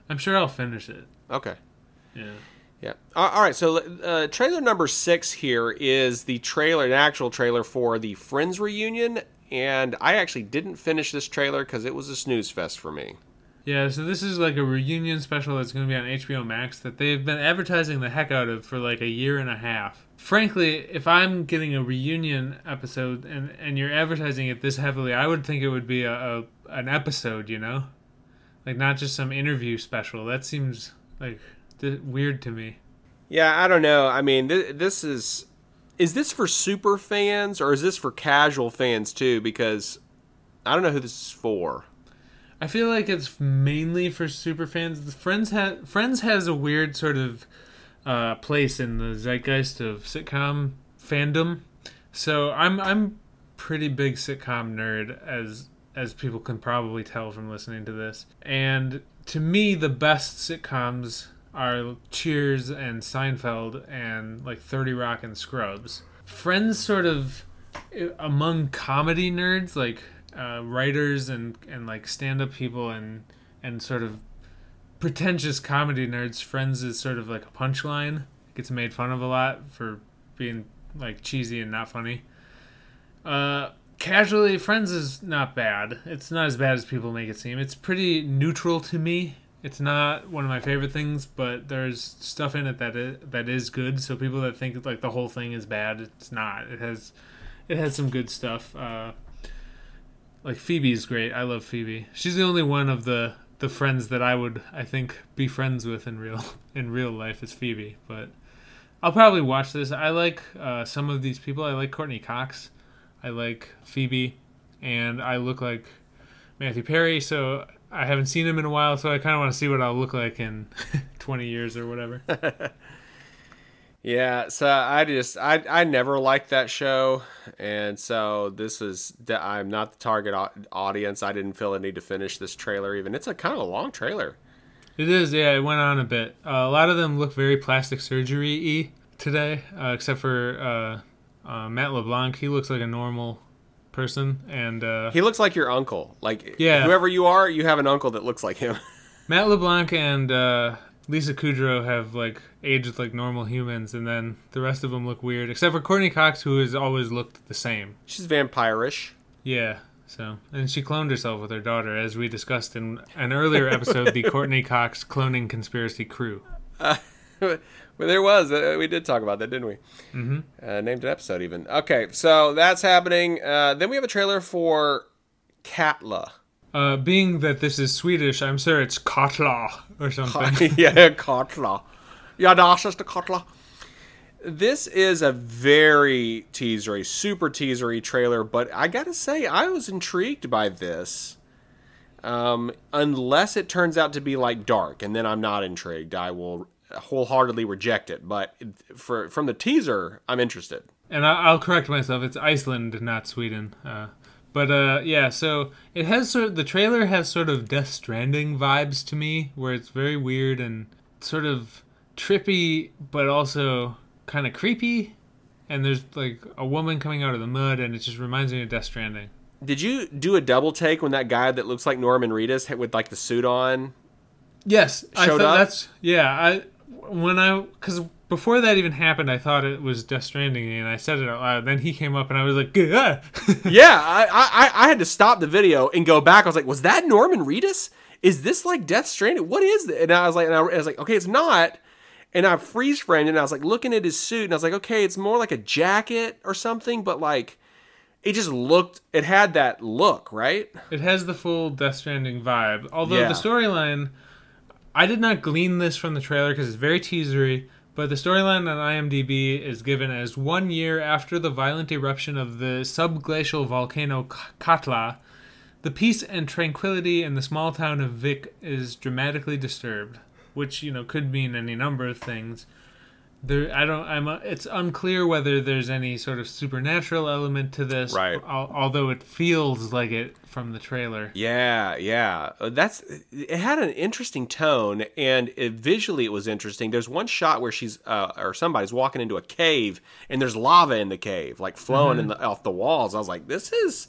I'm sure I'll finish it. Okay. Yeah. Yeah. All right. So, uh, trailer number six here is the trailer, an actual trailer for the Friends reunion, and I actually didn't finish this trailer because it was a snooze fest for me. Yeah, so this is like a reunion special that's going to be on HBO Max that they've been advertising the heck out of for like a year and a half. Frankly, if I'm getting a reunion episode and and you're advertising it this heavily, I would think it would be a, a an episode, you know, like not just some interview special. That seems like th- weird to me. Yeah, I don't know. I mean, th- this is is this for super fans or is this for casual fans too? Because I don't know who this is for. I feel like it's mainly for super fans. The Friends ha- Friends has a weird sort of uh, place in the zeitgeist of sitcom fandom. So I'm I'm pretty big sitcom nerd as as people can probably tell from listening to this. And to me, the best sitcoms are Cheers and Seinfeld and like 30 Rock and Scrubs. Friends sort of eh, among comedy nerds like uh, writers and and like stand-up people and and sort of pretentious comedy nerds friends is sort of like a punchline. Gets made fun of a lot for being like cheesy and not funny. Uh casually friends is not bad. It's not as bad as people make it seem. It's pretty neutral to me. It's not one of my favorite things but there's stuff in it that is, that is good. So people that think like the whole thing is bad it's not. It has it has some good stuff. Uh like Phoebe's great. I love Phoebe. She's the only one of the the friends that I would I think be friends with in real in real life is Phoebe. But I'll probably watch this. I like uh, some of these people. I like Courteney Cox. I like Phoebe, and I look like Matthew Perry. So I haven't seen him in a while. So I kind of want to see what I'll look like in twenty years or whatever. Yeah, so I just I I never liked that show, and so this is I'm not the target audience. I didn't feel a need to finish this trailer even. It's a kind of a long trailer. It is, yeah. It went on a bit. Uh, a lot of them look very plastic surgery y today, uh, except for uh, uh, Matt LeBlanc. He looks like a normal person, and uh, He looks like your uncle. Like Yeah. whoever you are, you have an uncle that looks like him. Matt LeBlanc and uh, Lisa Kudrow have like aged like normal humans, and then the rest of them look weird, except for Courteney Cox, who has always looked the same. She's vampire-ish. Yeah. So, and she cloned herself with her daughter, as we discussed in an earlier episode, the Courteney Cox cloning conspiracy crew. well, there was. Uh, we did talk about that, didn't we? Mm-hmm. Uh, named an episode even. Okay, so that's happening. Uh, then we have a trailer for Katla. Uh, being that this is Swedish, I'm sure it's Katla or something. yeah, Katla. Yeah, das ist the Katla. This is a very teasery, super teasery trailer, but I gotta say, I was intrigued by this. Um, unless it turns out to be like dark, and then I'm not intrigued. I will wholeheartedly reject it. But for from the teaser, I'm interested. and I, I'll correct myself. It's Iceland, not Sweden. Uh, but uh, yeah, so it has sort of, the trailer has sort of Death Stranding vibes to me, where it's very weird and sort of trippy, but also kind of creepy. And there's like a woman coming out of the mud, and it just reminds me of Death Stranding. Did you do a double take when that guy that looks like Norman Reedus with like the suit on? Yes, I Showed thought up? that's yeah. I when I because before that even happened, I thought it was Death Stranding, and I said it out loud. Then he came up, and I was like, "Ah." yeah, I, I I had to stop the video and go back. I was like, was that Norman Reedus? Is this like Death Stranding? What is this? And I was like, and I was like, okay, it's not. And I freeze framed and I was like looking at his suit and I was like, okay, it's more like a jacket or something, but like it just looked it had that look, right? It has the full Death Stranding vibe. Although Yeah. the storyline, I did not glean this from the trailer because it's very teasery. But the storyline on IMDb is given as one year after the violent eruption of the subglacial volcano Katla, the peace and tranquility in the small town of Vik is dramatically disturbed, which you know could mean any number of things. There, I don't. I'm. uh, It's unclear whether there's any sort of supernatural element to this. Right. Although it feels like it from the trailer. Yeah, yeah. Uh, That's it had an interesting tone and it, visually it was interesting. There's one shot where she's uh, or somebody's walking into a cave and there's lava in the cave, like flowing in the, off the walls. I was like, this is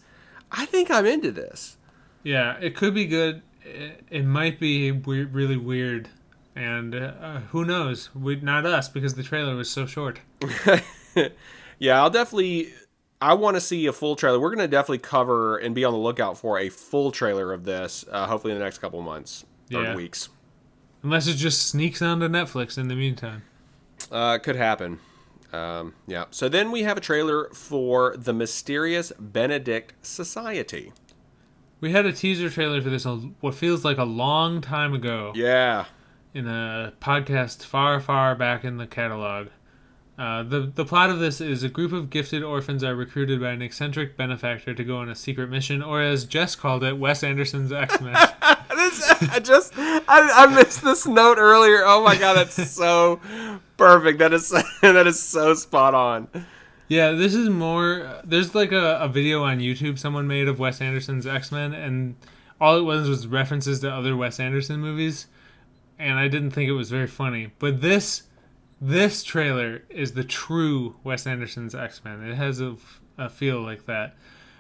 I think I'm into this. Yeah, it could be good. It, it might be we- really weird, and uh, who knows? We, not us because the trailer was so short. Yeah, I'll definitely. I want to see a full trailer. We're going to definitely cover and be on the lookout for a full trailer of this, uh, hopefully in the next couple months or Yeah. weeks. Unless it just sneaks onto Netflix in the meantime. Uh, could happen. Um, yeah. So then we have a trailer for the mysterious Benedict Society. We had a teaser trailer for this a, what feels like a long time ago Yeah. In a podcast far, far back in the catalog. Uh, the the plot of this is a group of gifted orphans are recruited by an eccentric benefactor to go on a secret mission, or as Jess called it, Wes Anderson's X Men. I just I, I missed this note earlier. Oh my god, that's so perfect. That is that is so spot on. Yeah, this is more. There's like a, a video on YouTube someone made of Wes Anderson's X Men, and all it was was references to other Wes Anderson movies, and I didn't think it was very funny. But this this trailer is the true Wes Anderson's X Men. It has a, a feel like that.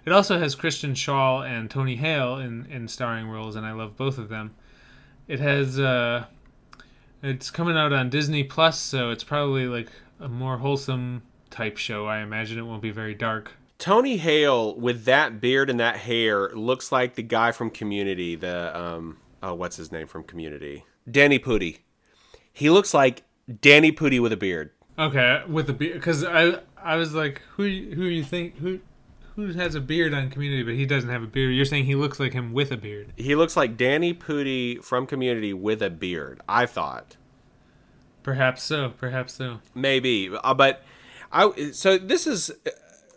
It also has Kristen Schaal and Tony Hale in, in starring roles, and I love both of them. It has uh, it's coming out on Disney Plus, so it's probably like a more wholesome type show. I imagine it won't be very dark. Tony Hale with that beard and that hair looks like the guy from Community. The um oh what's his name from Community? Danny Pudi. He looks like Danny Pudi with a beard. Okay, with a beard, because I I was like, who who you think who who has a beard on Community, but he doesn't have a beard. You're saying he looks like him with a beard. He looks like Danny Pudi from Community with a beard. I thought. Perhaps so. Perhaps so. Maybe, uh, but I. So this is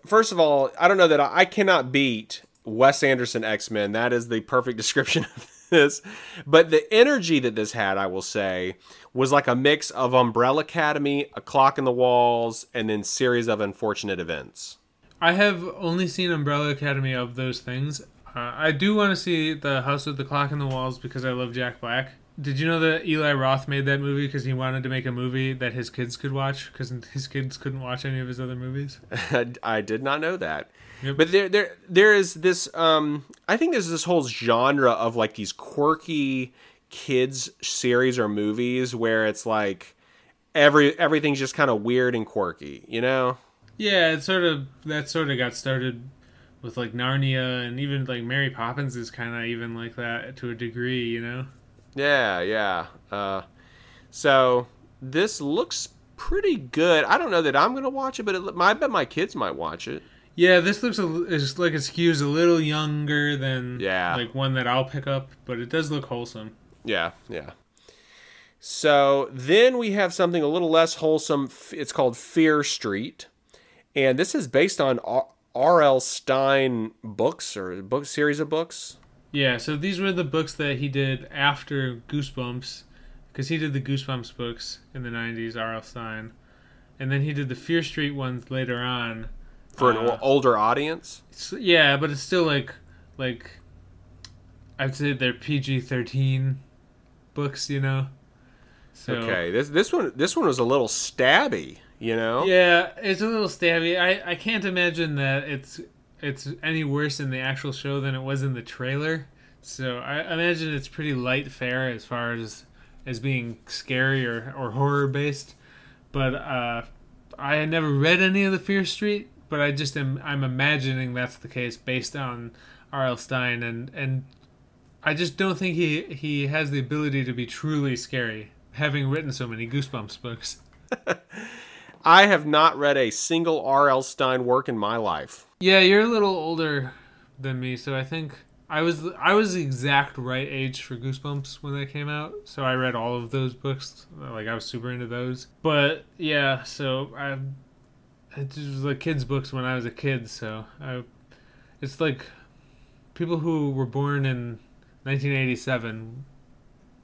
first of all, I don't know that I, I cannot beat Wes Anderson X Men. That is the perfect description of this. But the energy that this had, I will say, was like a mix of Umbrella Academy, A Clock in the Walls, and then series of unfortunate events. I have only seen Umbrella Academy of those things. Uh, I do want to see the House with the Clock in the Walls because I love Jack Black. Did you know that Eli Roth made that movie because he wanted to make a movie that his kids could watch because his kids couldn't watch any of his other movies? I did not know that. Yep. But there, there, there is this. Um, I think there's this whole genre of like these quirky kids series or movies where it's like every everything's just kind of weird and quirky. You know? Yeah, it sort of that sort of got started with like Narnia and even like Mary Poppins is kind of even like that to a degree, you know. Yeah, yeah. Uh, so this looks pretty good. I don't know that I'm gonna watch it, but it, I bet my kids might watch it. Yeah, this looks a, it's like it skews a little younger than Yeah. like one that I'll pick up, but it does look wholesome. Yeah, yeah. So then we have something a little less wholesome. It's called Fear Street, and this is based on R.L. Stine books or book series of books. Yeah, so these were the books that he did after Goosebumps, because he did the Goosebumps books in the '90s, R.L. Stine, and then he did the Fear Street ones later on. For an Uh, older audience. Yeah, but it's still like like I'd say they're PG-13 books, you know. So Okay, this this one this one was a little stabby, you know. Yeah, it's a little stabby. I, I can't imagine that it's it's any worse in the actual show than it was in the trailer. So I imagine it's pretty light fare as far as as being scary or, or horror based. But uh, I had never read any of the Fear Street, but I just am I'm imagining that's the case based on R.L. Stine and and I just don't think he he has the ability to be truly scary, having written so many Goosebumps books. I have not read a single R.L. Stine work in my life. Yeah, you're a little older than me, so I think I was I was the exact right age for Goosebumps when they came out. So I read all of those books. Like I was super into those. But yeah, so I it was like kids books when I was a kid. So I it's like people who were born in 1987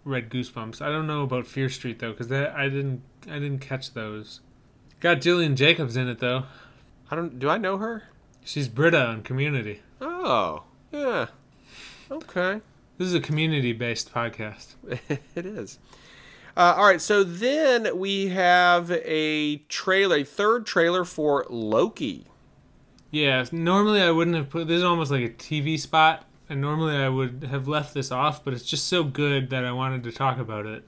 read Goosebumps. I don't know about Fear Street though, because I didn't I didn't catch those. Got Gillian Jacobs in it though. I don't. Do I know her? She's Britta on Community. Oh, yeah. Okay. This is a community-based podcast. it is. Uh, all right, so then we have a trailer, a third trailer for Loki. Yeah, normally I wouldn't have put this is almost like a TV spot, and normally I would have left this off, but it's just so good that I wanted to talk about it.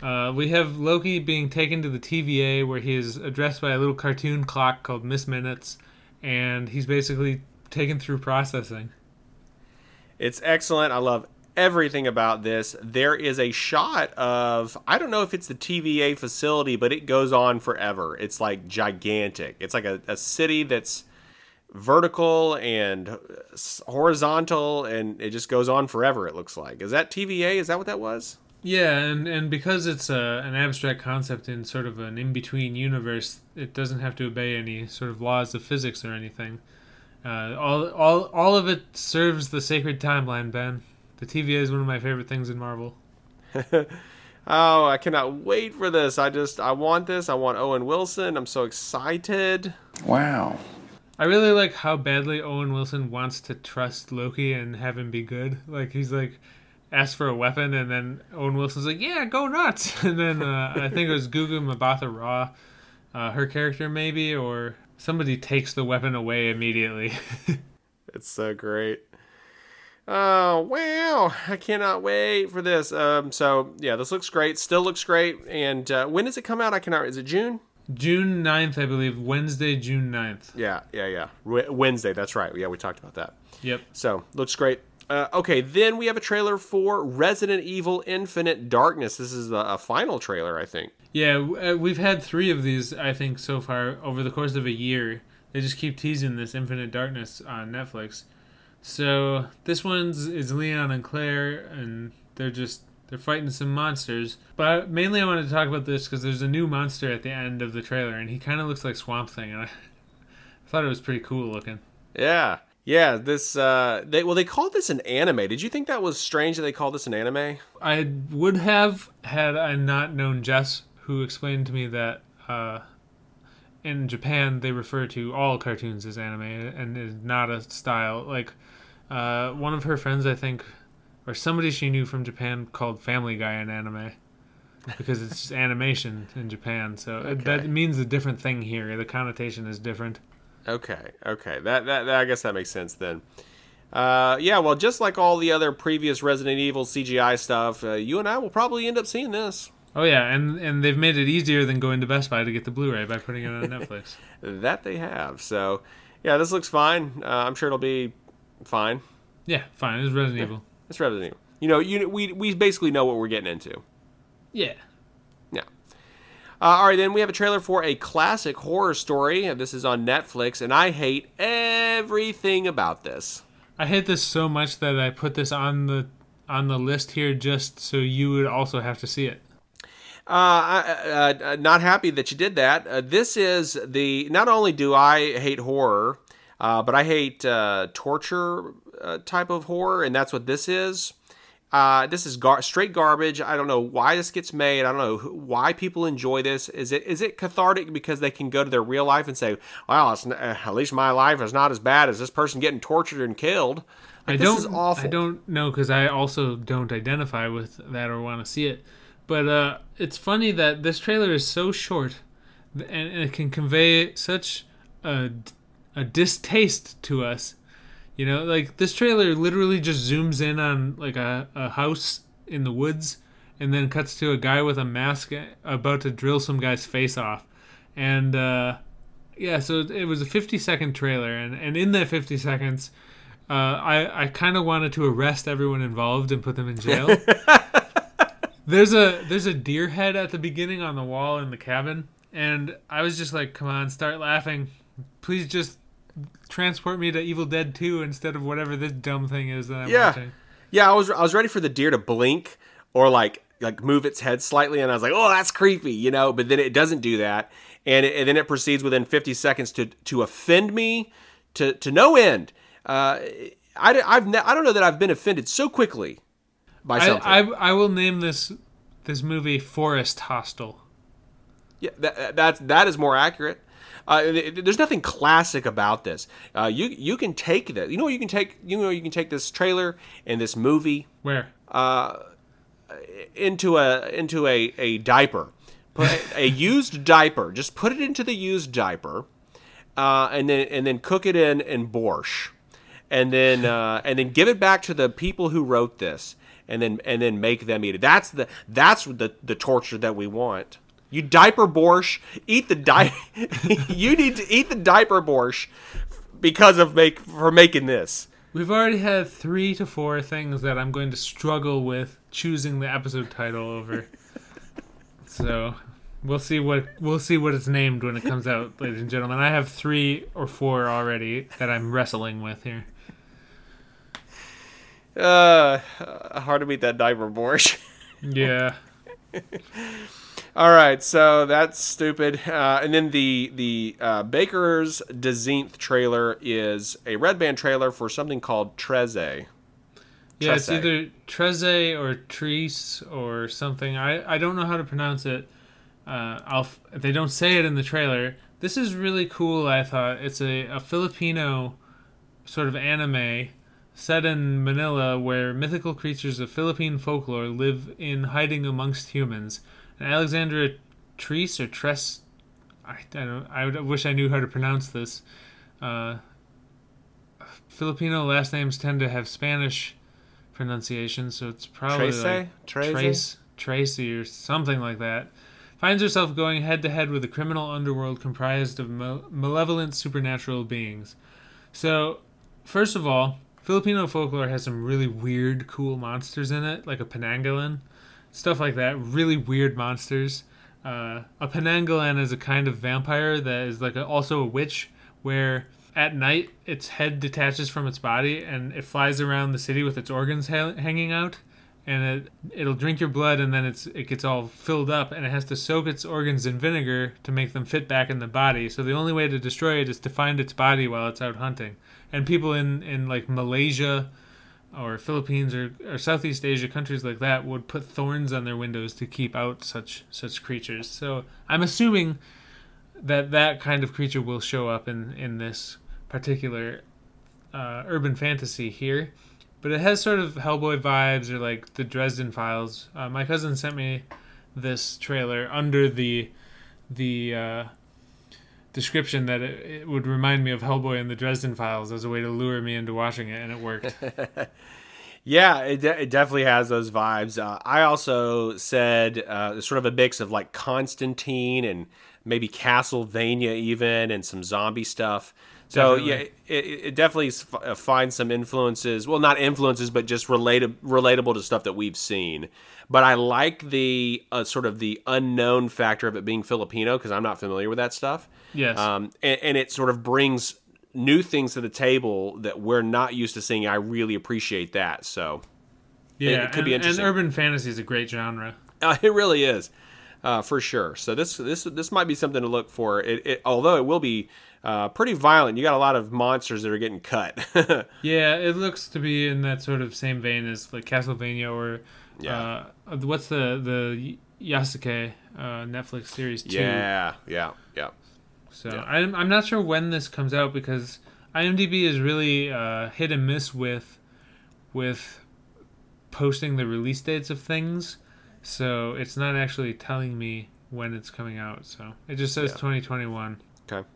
Uh, we have Loki being taken to the TVA where he is addressed by a little cartoon clock called Miss Minutes, and he's basically taken through processing. It's excellent. I love everything about this. There is a shot of, I don't know if it's the TVA facility, but it goes on forever. It's like gigantic. It's like a, a city that's vertical and horizontal, and it just goes on forever, it looks like. Is that TVA? Is that what that was? Yeah, and, and because it's a, an abstract concept in sort of an in between universe, it doesn't have to obey any sort of laws of physics or anything. Uh, all, all, all of it serves the sacred timeline, Ben. The TVA is one of my favorite things in Marvel. Oh, I cannot wait for this. I just, I want this. I want Owen Wilson. I'm so excited. Wow. I really like how badly Owen Wilson wants to trust Loki and have him be good. Like he's like asked for a weapon, and then Owen Wilson's like, "Yeah, go nuts!" And then uh, I think it was Gugu Mbatha Raw, uh, her character maybe, or somebody takes the weapon away immediately. It's so great. Oh wow! I cannot wait for this. Um, so yeah, this looks great. Still looks great. And uh, when does it come out? I cannot. Is it June? June 9th, I believe, Wednesday, June 9th. Yeah, yeah, yeah. W- Wednesday. That's right. Yeah, we talked about that. Yep. So looks great. Uh, okay, then we have a trailer for Resident Evil Infinite Darkness. This is the a final trailer, I think. Yeah, uh, we've had three of these, I think, so far over the course of a year. They just keep teasing this Infinite Darkness on Netflix. So this one's is Leon and Claire, and they're just they're fighting some monsters. But mainly, I wanted to talk about this because there's a new monster at the end of the trailer, and he kind of looks like Swamp Thing, and I thought it was pretty cool looking. Yeah, yeah. This uh, they well they called this an anime. Did you think that was strange that they called this an anime? I would have had I not known Jess, who explained to me that uh, in Japan they refer to all cartoons as anime and is not a style. Like uh, one of her friends, I think, or somebody she knew from Japan called Family Guy an anime because it's just animation in Japan. So it that means a different thing here. The connotation is different. Okay, okay. That, that, that I guess that makes sense then. Uh, yeah, well, just like all the other previous Resident Evil CGI stuff, uh, you and I will probably end up seeing this. Oh yeah, and and they've made it easier than going to Best Buy to get the Blu-ray by putting it on Netflix. That they have. So, yeah, this looks fine. Uh, I'm sure it'll be fine. yeah, fine. It's Resident Evil. It's Resident Evil. You know, you we we basically know what we're getting into. Yeah. Yeah. Uh, all right, then we have a trailer for a classic horror story. This is on Netflix, and I hate everything about this. I hate this so much that I put this on the on the list here just so you would also have to see it. Uh, I, uh, not happy that you did that. Uh, this is the. Not only do I hate horror, uh, but I hate uh, torture uh, type of horror, and that's what this is. Uh, this is gar- straight garbage. I don't know why this gets made. I don't know who, why people enjoy this. Is it is it cathartic because they can go to their real life and say, "Well, it's, uh, at least my life is not as bad as this person getting tortured and killed." Like, I this don't. is awful. I don't know because I also don't identify with that or want to see it. But uh, it's funny that this trailer is so short, and, and it can convey such a, a distaste to us. You know, like this trailer literally just zooms in on like a, a house in the woods, and then cuts to a guy with a mask about to drill some guy's face off, and uh, yeah, so it was a 50 second trailer, and and in that 50 seconds. Uh, I, I kind of wanted to arrest everyone involved and put them in jail. there's a there's a deer head at the beginning on the wall in the cabin, and I was just like, "Come on, start laughing! Please just transport me to Evil Dead 2 instead of whatever this dumb thing is that I'm Yeah. watching." Yeah, I was I was ready for the deer to blink or like like move its head slightly, and I was like, oh, that's creepy, you know. But then it doesn't do that, and, it, and then it proceeds within 50 seconds to to offend me to to no end. Uh, I I've ne- I don't know that I've been offended so quickly by I, something. I I will name this this movie Forest Hostel. Yeah, that, that that is more accurate. Uh, there's nothing classic about this. Uh, you you can take that. You know you can take. You know you can take this trailer and this movie Where? into a into a, a diaper, put a, a used diaper. Just put it into the used diaper, uh, and then and then cook it in in borscht, and then uh, and then give it back to the people who wrote this, and then and then make them eat it. That's the that's the the torture that we want. You diaper borscht, eat the di- You need to eat the diaper borscht because of make for making this. We've already had three to four things that I'm going to struggle with choosing the episode title over. so we'll see what we'll see what it's named when it comes out, ladies and gentlemen. I have three or four already that I'm wrestling with here. Uh, hard to beat that diaper borscht. Yeah. All right, so that's stupid. Uh, and then the the uh, Baker's Dezeenth trailer is a red band trailer for something called Trese. Yeah, it's either Treze or Treese or something. I, I don't know how to pronounce it. Uh, I'll, f- they don't say it in the trailer. This is really cool, I thought. It's a, a Filipino sort of anime set in Manila where mythical creatures of Philippine folklore live in hiding amongst humans. And Alexandra Treese or Tress. I, I, don't, I would- wish I knew how to pronounce this. Uh, Filipino last names tend to have Spanish pronunciation, so it's probably Trece? like Trace, Tracy, or something like that. Finds herself going head to head with a criminal underworld comprised of mal- malevolent supernatural beings. So, first of all, Filipino folklore has some really weird, cool monsters in it, like a Penangalan, stuff like that. Really weird monsters. Uh, a Penangalan is a kind of vampire that is like a, also a witch, where at night its head detaches from its body and it flies around the city with its organs ha- hanging out, and it it'll drink your blood and then it's it gets all filled up and it has to soak its organs in vinegar to make them fit back in the body. So the only way to destroy it is to find its body while it's out hunting. And people in in like Malaysia or Philippines or, or Southeast Asia countries like that would put thorns on their windows to keep out such such creatures. So I'm assuming that that kind of creature will show up in in this particular uh, urban fantasy here. But it has sort of Hellboy vibes or like the Dresden Files. Uh, my cousin sent me this trailer under the the uh, description that it, it would remind me of Hellboy and the Dresden Files as a way to lure me into watching it, and it worked. Yeah, it, de- it definitely has those vibes. Uh, I also said uh, sort of a mix of like Constantine and maybe Castlevania even and some zombie stuff. So Definitely. yeah, it, it it definitely f- uh, finds some influences. Well, not influences, but just related relatable to stuff that we've seen. But I like the uh, sort of the unknown factor of it being Filipino because I'm not familiar with that stuff. Yes. Um, and, and it sort of brings new things to the table that we're not used to seeing. I really appreciate that. So yeah, it could be interesting. And urban fantasy is a great genre. Uh, it really is, uh, for sure. So this this this might be something to look for. It, it although it will be uh, pretty violent. You got a lot of monsters that are getting cut. Yeah, it looks to be in that sort of same vein as like Castlevania or Yeah. uh, what's the the Yasuke uh, Netflix series two. yeah, yeah, yeah. So Yeah. I'm I'm not sure when this comes out because IMDb is really uh, hit and miss with with posting the release dates of things. So it's not actually telling me when it's coming out. So it just says 2021. Okay.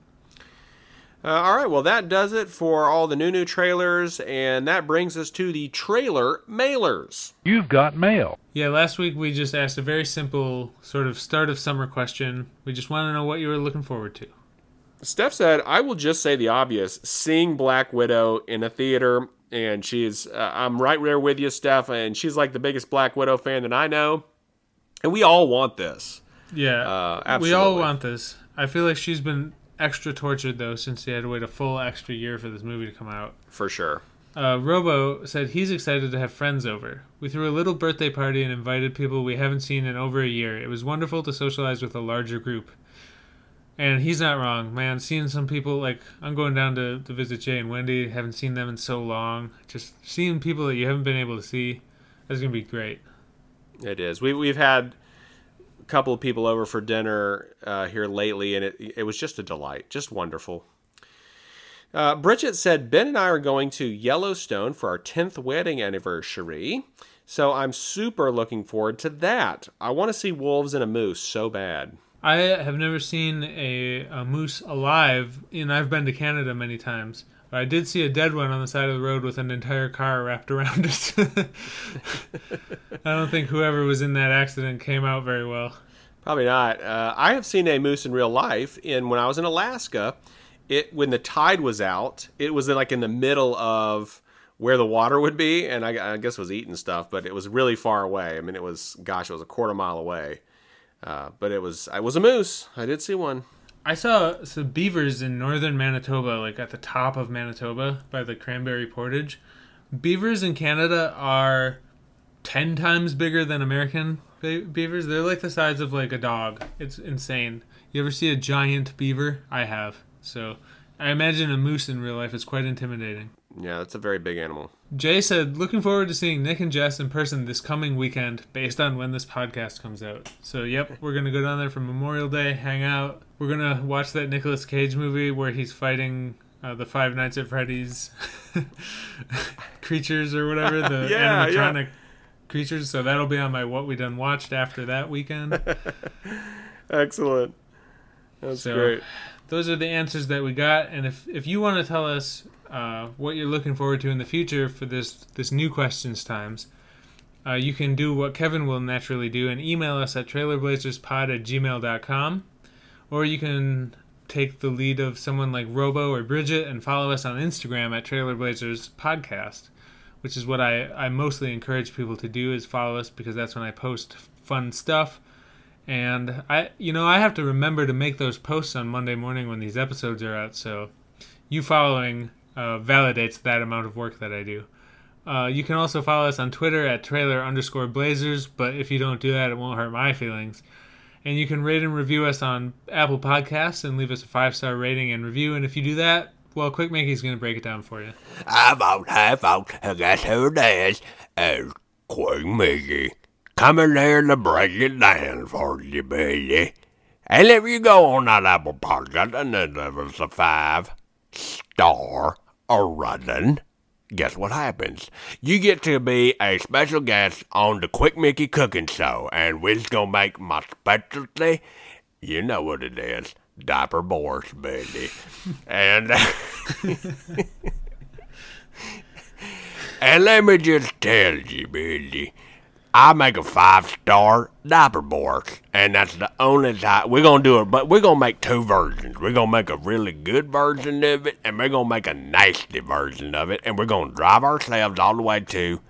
Uh, all right, well, that does it for all the new new trailers, and that brings us to the trailer mailers. You've got mail. Yeah, last week we just asked a very simple sort of start of summer question. We just want to know what you were looking forward to. Steph said, I will just say the obvious seeing Black Widow in a theater, and she's, uh, I'm right there with you, Steph, and she's like the biggest Black Widow fan that I know, and we all want this. Yeah, Uh, we all want this. I feel like she's been extra tortured though since she had to wait a full extra year for this movie to come out. For sure. Uh, Robo said he's excited to have friends over. We threw a little birthday party and invited people we haven't seen in over a year. It was wonderful to socialize with a larger group. And he's not wrong, man. Seeing some people, like, I'm going down to, to visit Jay and Wendy. Haven't seen them in so long. Just seeing people that you haven't been able to see, that's going to be great. It is. We, we've had a couple of people over for dinner uh, here lately, and it, it was just a delight. Just wonderful. Uh, Bridget said, Ben and I are going to Yellowstone for our 10th wedding anniversary. So I'm super looking forward to that. I want to see wolves and a moose so bad. I have never seen a, a moose alive, and I've been to Canada many times. But I did see a dead one on the side of the road with an entire car wrapped around it. I don't think whoever was in that accident came out very well. Probably not. Uh, I have seen a moose in real life. and when I was in Alaska, it when the tide was out, it was like in the middle of where the water would be, and I, I guess was eating stuff, but it was really far away. I mean, it was gosh, it was a quarter mile away. Uh, but it was I was a moose. I did see one. I saw some beavers in northern Manitoba, like at the top of Manitoba by the Cranberry Portage. Beavers in Canada are 10 times bigger than American be- beavers. They're like the size of like a dog. It's insane. You ever see a giant beaver? I have. So I imagine a moose in real life is quite intimidating. Yeah, that's a very big animal. Jay said, looking forward to seeing Nick and Jess in person this coming weekend based on when this podcast comes out. So, yep, we're going to go down there for Memorial Day, hang out. We're going to watch that Nicolas Cage movie where he's fighting uh, the Five Nights at Freddy's creatures or whatever, the Yeah, yeah. animatronic creatures. So, that'll be on my What We Done Watched after that weekend. Excellent. That's So- great. those are the answers that we got. And if if you want to tell us uh, what you're looking forward to in the future for this this new questions times, uh, you can do what Kevin will naturally do and email us at trailerblazerspod at gmail.com. Or you can take the lead of someone like Robo or Bridget and follow us on Instagram at Trailblazers Podcast, which is what I, I mostly encourage people to do is follow us because that's when I post fun stuff. And I, you know, I have to remember to make those posts on Monday morning when these episodes are out. So, you following uh, validates that amount of work that I do. Uh, you can also follow us on Twitter at trailer underscore blazers. But if you don't do that, it won't hurt my feelings. And you can rate and review us on Apple Podcasts and leave us a five star rating and review. And if you do that, well, Quick Mickey's going to break it down for you. I vote, I vote, guess who it is? It's Quick Mickey. Coming there to break it down for you, baby. And if you go on that Apple Podcast and then give us a five star a running, guess what happens? You get to be a special guest on the Quick Mickey Cooking Show, and we're just gonna make my specialty. You know what it is. Diaper borscht, baby. and And let me just tell you, Billy, I make a five star diaper board, and that's the only time we're gonna do it. But we're gonna make two versions. We're gonna make a really good version of it, and we're gonna make a nasty version of it, and we're gonna drive ourselves all the way to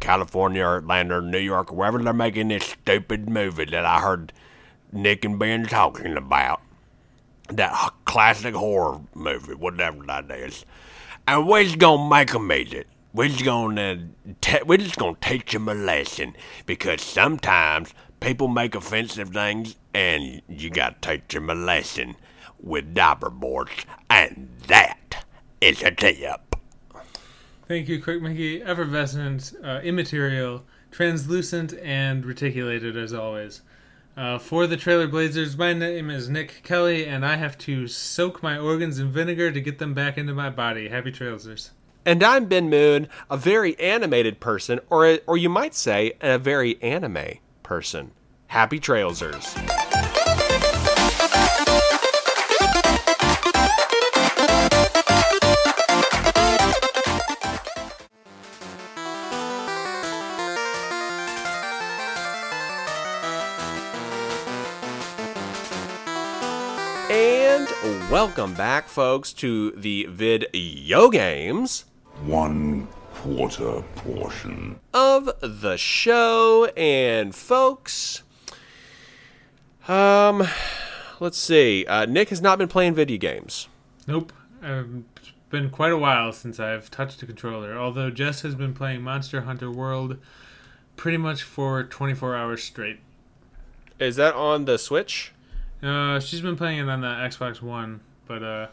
California or Atlanta or New York or wherever they're making this stupid movie that I heard Nick and Ben talking about. That classic horror movie, whatever that is. And we're just gonna make them eat it. We're just gonna we're just gonna teach them a lesson because sometimes people make offensive things, and you gotta teach them a lesson with diaper boards, and that is a tip. Thank you, Quick Mickey. Effervescent, uh, immaterial, translucent, and reticulated as always. Uh, for the Trailer Blazers, my name is Nick Kelly, and I have to soak my organs in vinegar to get them back into my body. Happy Trailsers. And I'm Ben Moon, a very animated person, or or you might say a very anime person. Happy Trailsers. And welcome back, folks, to the vid Yo Games One quarter portion. of the show. And folks, um, let's see. Uh, Nick has not been playing video games. Nope. Um, it's been quite a while since I've touched a controller, although Jess has been playing Monster Hunter World pretty much for 24 hours straight. Is that on the Switch? Uh, she's been playing it on the Xbox One, but uh,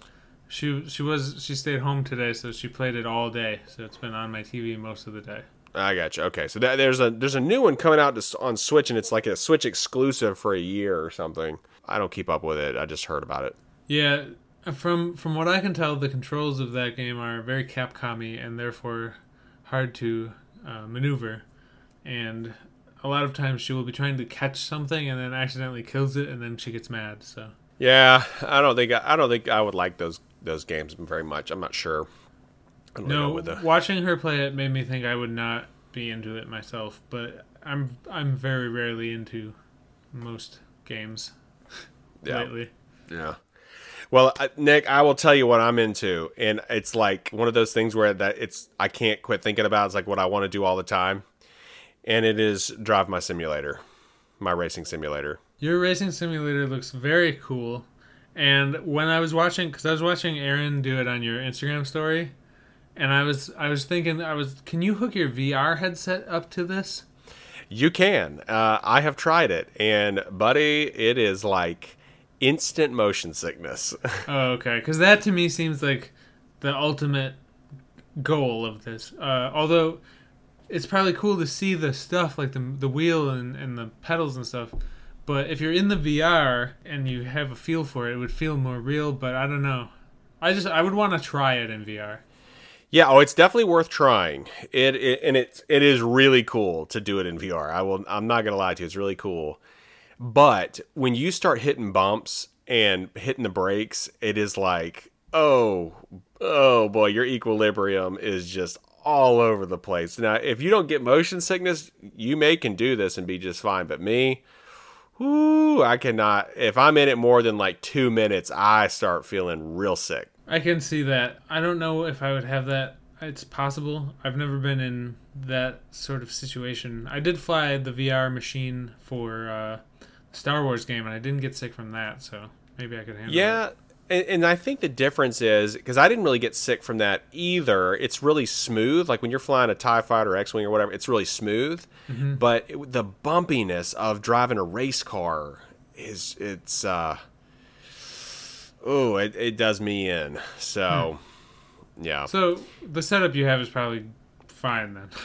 she she was she stayed home today, so she played it all day. So it's been on my TV most of the day. I got you. Okay, so that, there's a there's a new one coming out to, on Switch, and it's like a Switch exclusive for a year or something. I don't keep up with it. I just heard about it. Yeah, from from what I can tell, the controls of that game are very Capcom-y and therefore hard to uh, maneuver. And a lot of times she will be trying to catch something and then accidentally kills it, and then she gets mad. So Yeah, I don't think I, I don't think I would like those those games very much. I'm not sure. I don't no, the watching her play it made me think I would not be into it myself. But I'm I'm very rarely into most games Yeah. lately. Yeah. Well, Nick, I will tell you what I'm into, and it's like one of those things where that it's I can't quit thinking about. It's like what I want to do all the time, and it is Drive My Simulator, my racing simulator. Your racing simulator looks very cool. And when I was watching, because I was watching Aaron do it on your Instagram story, and I was I was thinking I was, can you hook your VR headset up to this? You can. Uh, I have tried it, and buddy, it is like instant motion sickness. Oh, okay. Because that to me seems like the ultimate goal of this. Uh, although it's probably cool to see the stuff like the the wheel and, and the pedals and stuff. But if you're in the VR and you have a feel for it, it would feel more real. But I don't know. I just I would want to try it in VR. Yeah, oh, it's definitely worth trying. It, it and it's it is really cool to do it in VR. I will. I'm not gonna lie to you. It's really cool. But when you start hitting bumps and hitting the brakes, it is like, oh, oh boy, your equilibrium is just all over the place. Now, if you don't get motion sickness, you may can do this and be just fine. But me, whoo, I cannot. If I'm in it more than like two minutes, I start feeling real sick. I can see that. I don't know if I would have that. It's possible. I've never been in that sort of situation. I did fly the VR machine for uh, Star Wars game, and I didn't get sick from that, so maybe I could handle it. And, and I think the difference is because I didn't really get sick from that either. It's really smooth. Like when you're flying a Tie Fighter, or X Wing, or whatever, it's really smooth. Mhm. But it, the bumpiness of driving a race car is it's uh oh it, it does me in. So yeah. So the setup you have is probably fine then.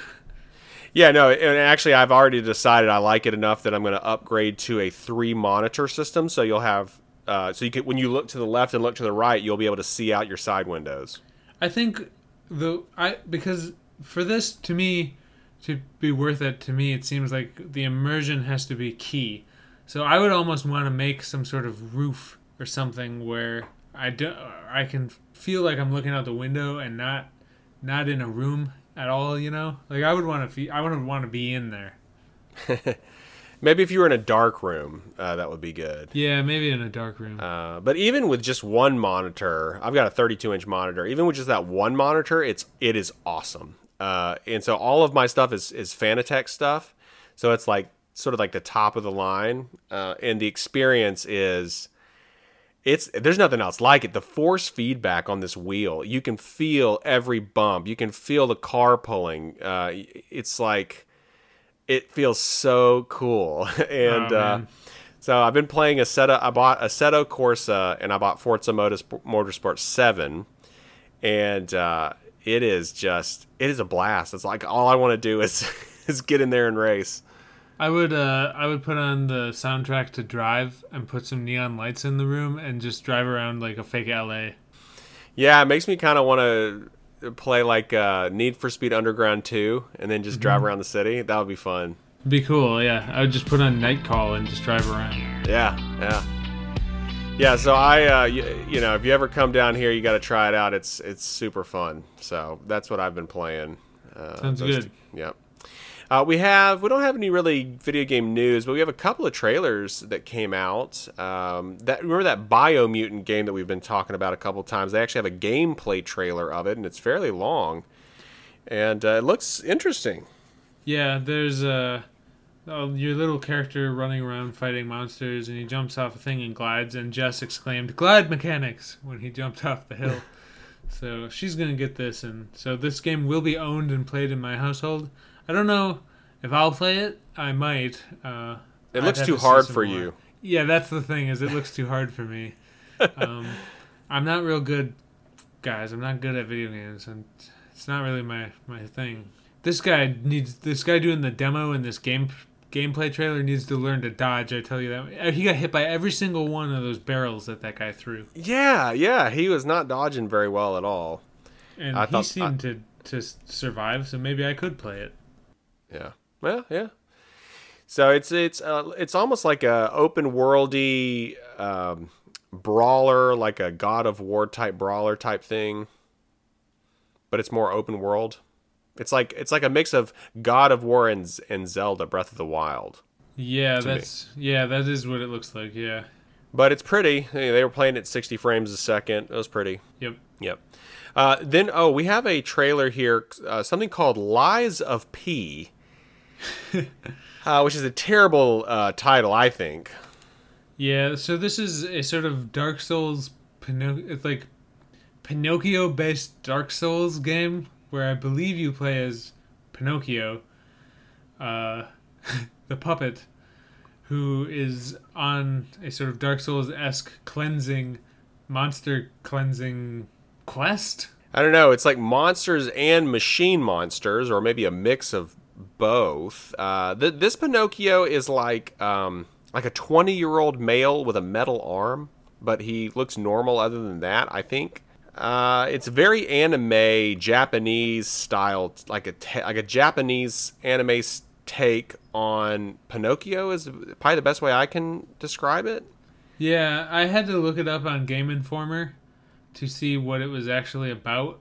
Yeah, no, and actually, I've already decided I like it enough that I'm going to upgrade to a three monitor system. So you'll have, uh, so you can when you look to the left and look to the right, you'll be able to see out your side windows. I think the I because for this to me to be worth it to me it seems like the immersion has to be key. So I would almost want to make some sort of roof or something where I do I can feel like I'm looking out the window and not not in a room at all, you know? Like I would want to fe- I would want to be in there. Maybe if you were in a dark room, uh, that would be good. Yeah, maybe in a dark room. Uh, but even with just one monitor, I've got a 32 inch monitor. Even with just that one monitor, it's it is awesome. Uh, and so all of my stuff is is Fanatec stuff. So it's like sort of like the top of the line, uh, and the experience is it's there's nothing else like it. The force feedback on this wheel, you can feel every bump. You can feel the car pulling. Uh, it's like it feels so cool, and Oh, uh, so I've been playing Assetto. I bought Assetto Corsa and I bought Forza Motorsport, Motorsport Seven, and uh, it is just it is a blast. It's like all I want to do is is get in there and race. I would uh I would put on the soundtrack to Drive and put some neon lights in the room and just drive around like a fake LA. Yeah, it makes me kind of want to play like uh, Need for Speed Underground 2 and then just drive around the city. That would be fun. Be cool, yeah. I would just put on Night Call and just drive around. Yeah, yeah. Yeah, so I, uh, you, you know, if you ever come down here, you got to try it out. It's it's super fun. So that's what I've been playing. Uh, Sounds good. two- Yep. Uh, we have we don't have any really video game news, but we have a couple of trailers that came out. Um, that remember that Biomutant game that we've been talking about a couple of times. They actually have a gameplay trailer of it, and it's fairly long, and uh, it looks interesting. Yeah, there's uh, uh, your little character running around fighting monsters, and he jumps off a thing and glides. And Jess exclaimed, "Glide mechanics!" when he jumped off the hill. so she's gonna get this, and so this game will be owned and played in my household. I don't know if I'll play it. I might. Uh, It looks too to hard for more. you. Yeah, that's the thing. Is it looks too hard for me. Um, I'm not real good, guys. I'm not good at video games, and it's not really my my thing. This guy needs. This guy doing the demo in this game gameplay trailer needs to learn to dodge. I tell you that. He got hit by every single one of those barrels that that guy threw, Yeah, yeah, he was not dodging very well at all. and I he thought- seemed to to survive. So maybe I could play it. Yeah. Well, yeah. So it's it's uh, it's almost like a open worldy um, brawler, like a God of War type brawler type thing, but it's more open world. It's like it's like a mix of God of War and and Zelda Breath of the Wild. Yeah, To me. that's yeah, that is what it looks like. Yeah. But it's pretty. They they were playing at 60 frames a second. It was pretty. Yep. Yep. Uh, then, oh, we have a trailer here, uh, something called Lies of P, uh, which is a terrible uh, title, I think. Yeah, so this is a sort of Dark Souls Pinoc- it's like Pinocchio based Dark Souls game where I believe you play as Pinocchio, uh, the puppet, who is on a sort of Dark Souls esque cleansing, monster cleansing quest. I don't know. It's like monsters and machine monsters, or maybe a mix of both. Uh, th- this Pinocchio is like um, like a 20 year old male with a metal arm, but he looks normal other than that. I think. Uh, it's very anime Japanese style, like a ta- like a Japanese anime take on Pinocchio is probably the best way I can describe it. Yeah, I had to look it up on Game Informer to see what it was actually about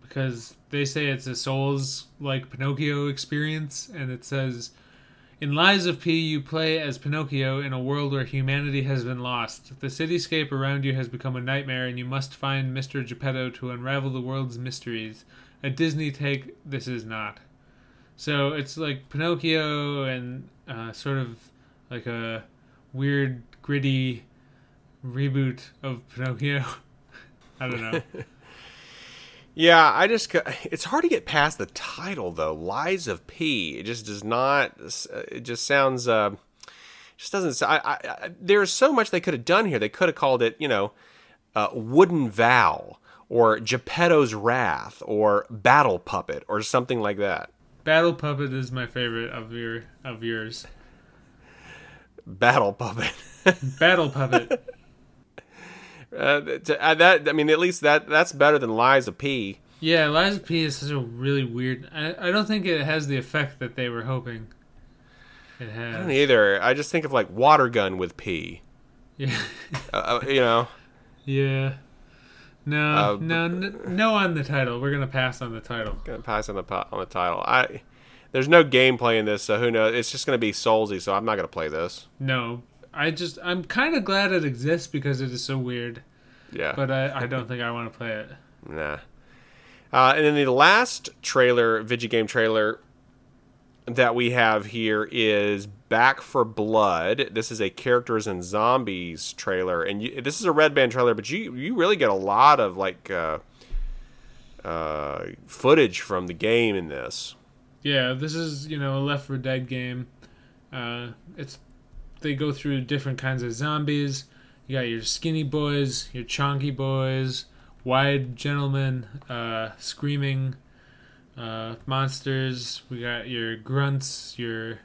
because they say it's a Souls like Pinocchio experience, and it says in Lies of P, you play as Pinocchio in a world where humanity has been lost. The cityscape around you has become a nightmare, and you must find Mr. Geppetto to unravel the world's mysteries. A Disney take, this is not. So it's like Pinocchio and uh, sort of like a weird, gritty reboot of Pinocchio. I don't know. Yeah, I just it's hard to get past the title though. Lies of P. It just does not. It just sounds. Uh, just doesn't. I, I, I- there's so much they could have done here. They could have called it, you know, uh, Wooden Vow or Geppetto's Wrath or Battle Puppet or something like that. Battle Puppet is my favorite of your of yours. Battle Puppet. Battle Puppet. Uh, to, uh, that I mean, at least that that's better than Lies of P. Yeah, Lies of P is such a really weird. I, I don't think it has the effect that they were hoping. It has. I don't either. I just think of like Water Gun with P. Yeah. Uh, uh, you know. Yeah. No, Uh, no, n- no on the title. We're gonna pass on the title. Gonna pass on the po- on the title. I There's no gameplay in this, so who knows? It's just going to be Soulsy, so I'm not going to play this. No, I just I'm kind of glad it exists because it is so weird. Yeah. But I, I don't think I want to play it. Nah. Uh, and then the last trailer, video game trailer that we have here is Back 4 Blood. This is a characters and zombies trailer, and you, this is a red band trailer, but you you really get a lot of like uh, uh, footage from the game in this. Yeah, this is you know a Left 4 Dead game. Uh, it's they go through different kinds of zombies. You got your skinny boys, your chonky boys, wide gentlemen, uh, screaming uh, monsters. We got your grunts, your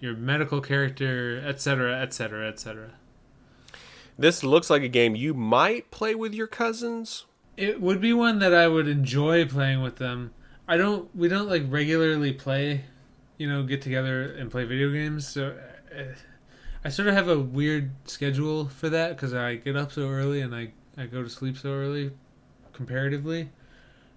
your medical character, etc., etc., etc. This looks like a game you might play with your cousins. It would be one that I would enjoy playing with them. I don't. We don't like regularly play, you know, get together and play video games. So uh, I sort of have a weird schedule for that because I get up so early and I I go to sleep so early, comparatively,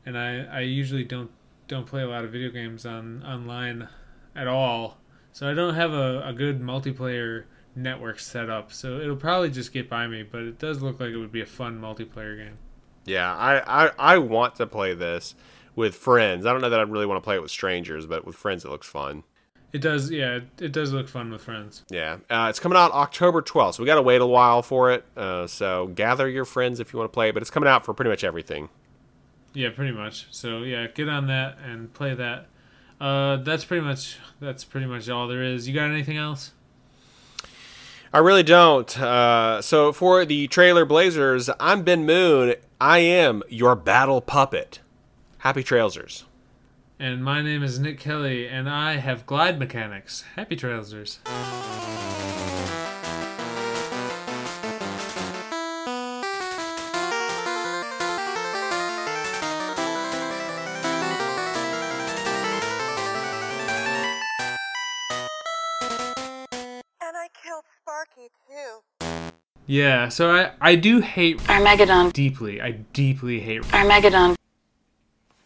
and I I usually don't don't play a lot of video games on online at all. So I don't have a, a good multiplayer network set up. So it'll probably just get by me, but it does look like it would be a fun multiplayer game. Yeah, I, I, I want to play this with friends. I don't know that I really want to play it with strangers, but with friends it looks fun. It does, yeah. It does look fun with friends. Yeah, uh, it's coming out October 12th, so we got to wait a while for it. Uh, so gather your friends if you want to play it, but it's coming out for pretty much everything. Yeah, pretty much. So yeah, get on that and play that. Uh, that's pretty much that's pretty much all there is. You got anything else? I really don't. Uh, so for the trailer Blazers, I'm Ben Moon. I am your battle puppet. Happy Trailsers. And my name is Nick Kelly, and I have glide mechanics. Happy Trailsers. And I killed Sparky too. Yeah, so I I do hate Armageddon. deeply. I deeply hate Armageddon.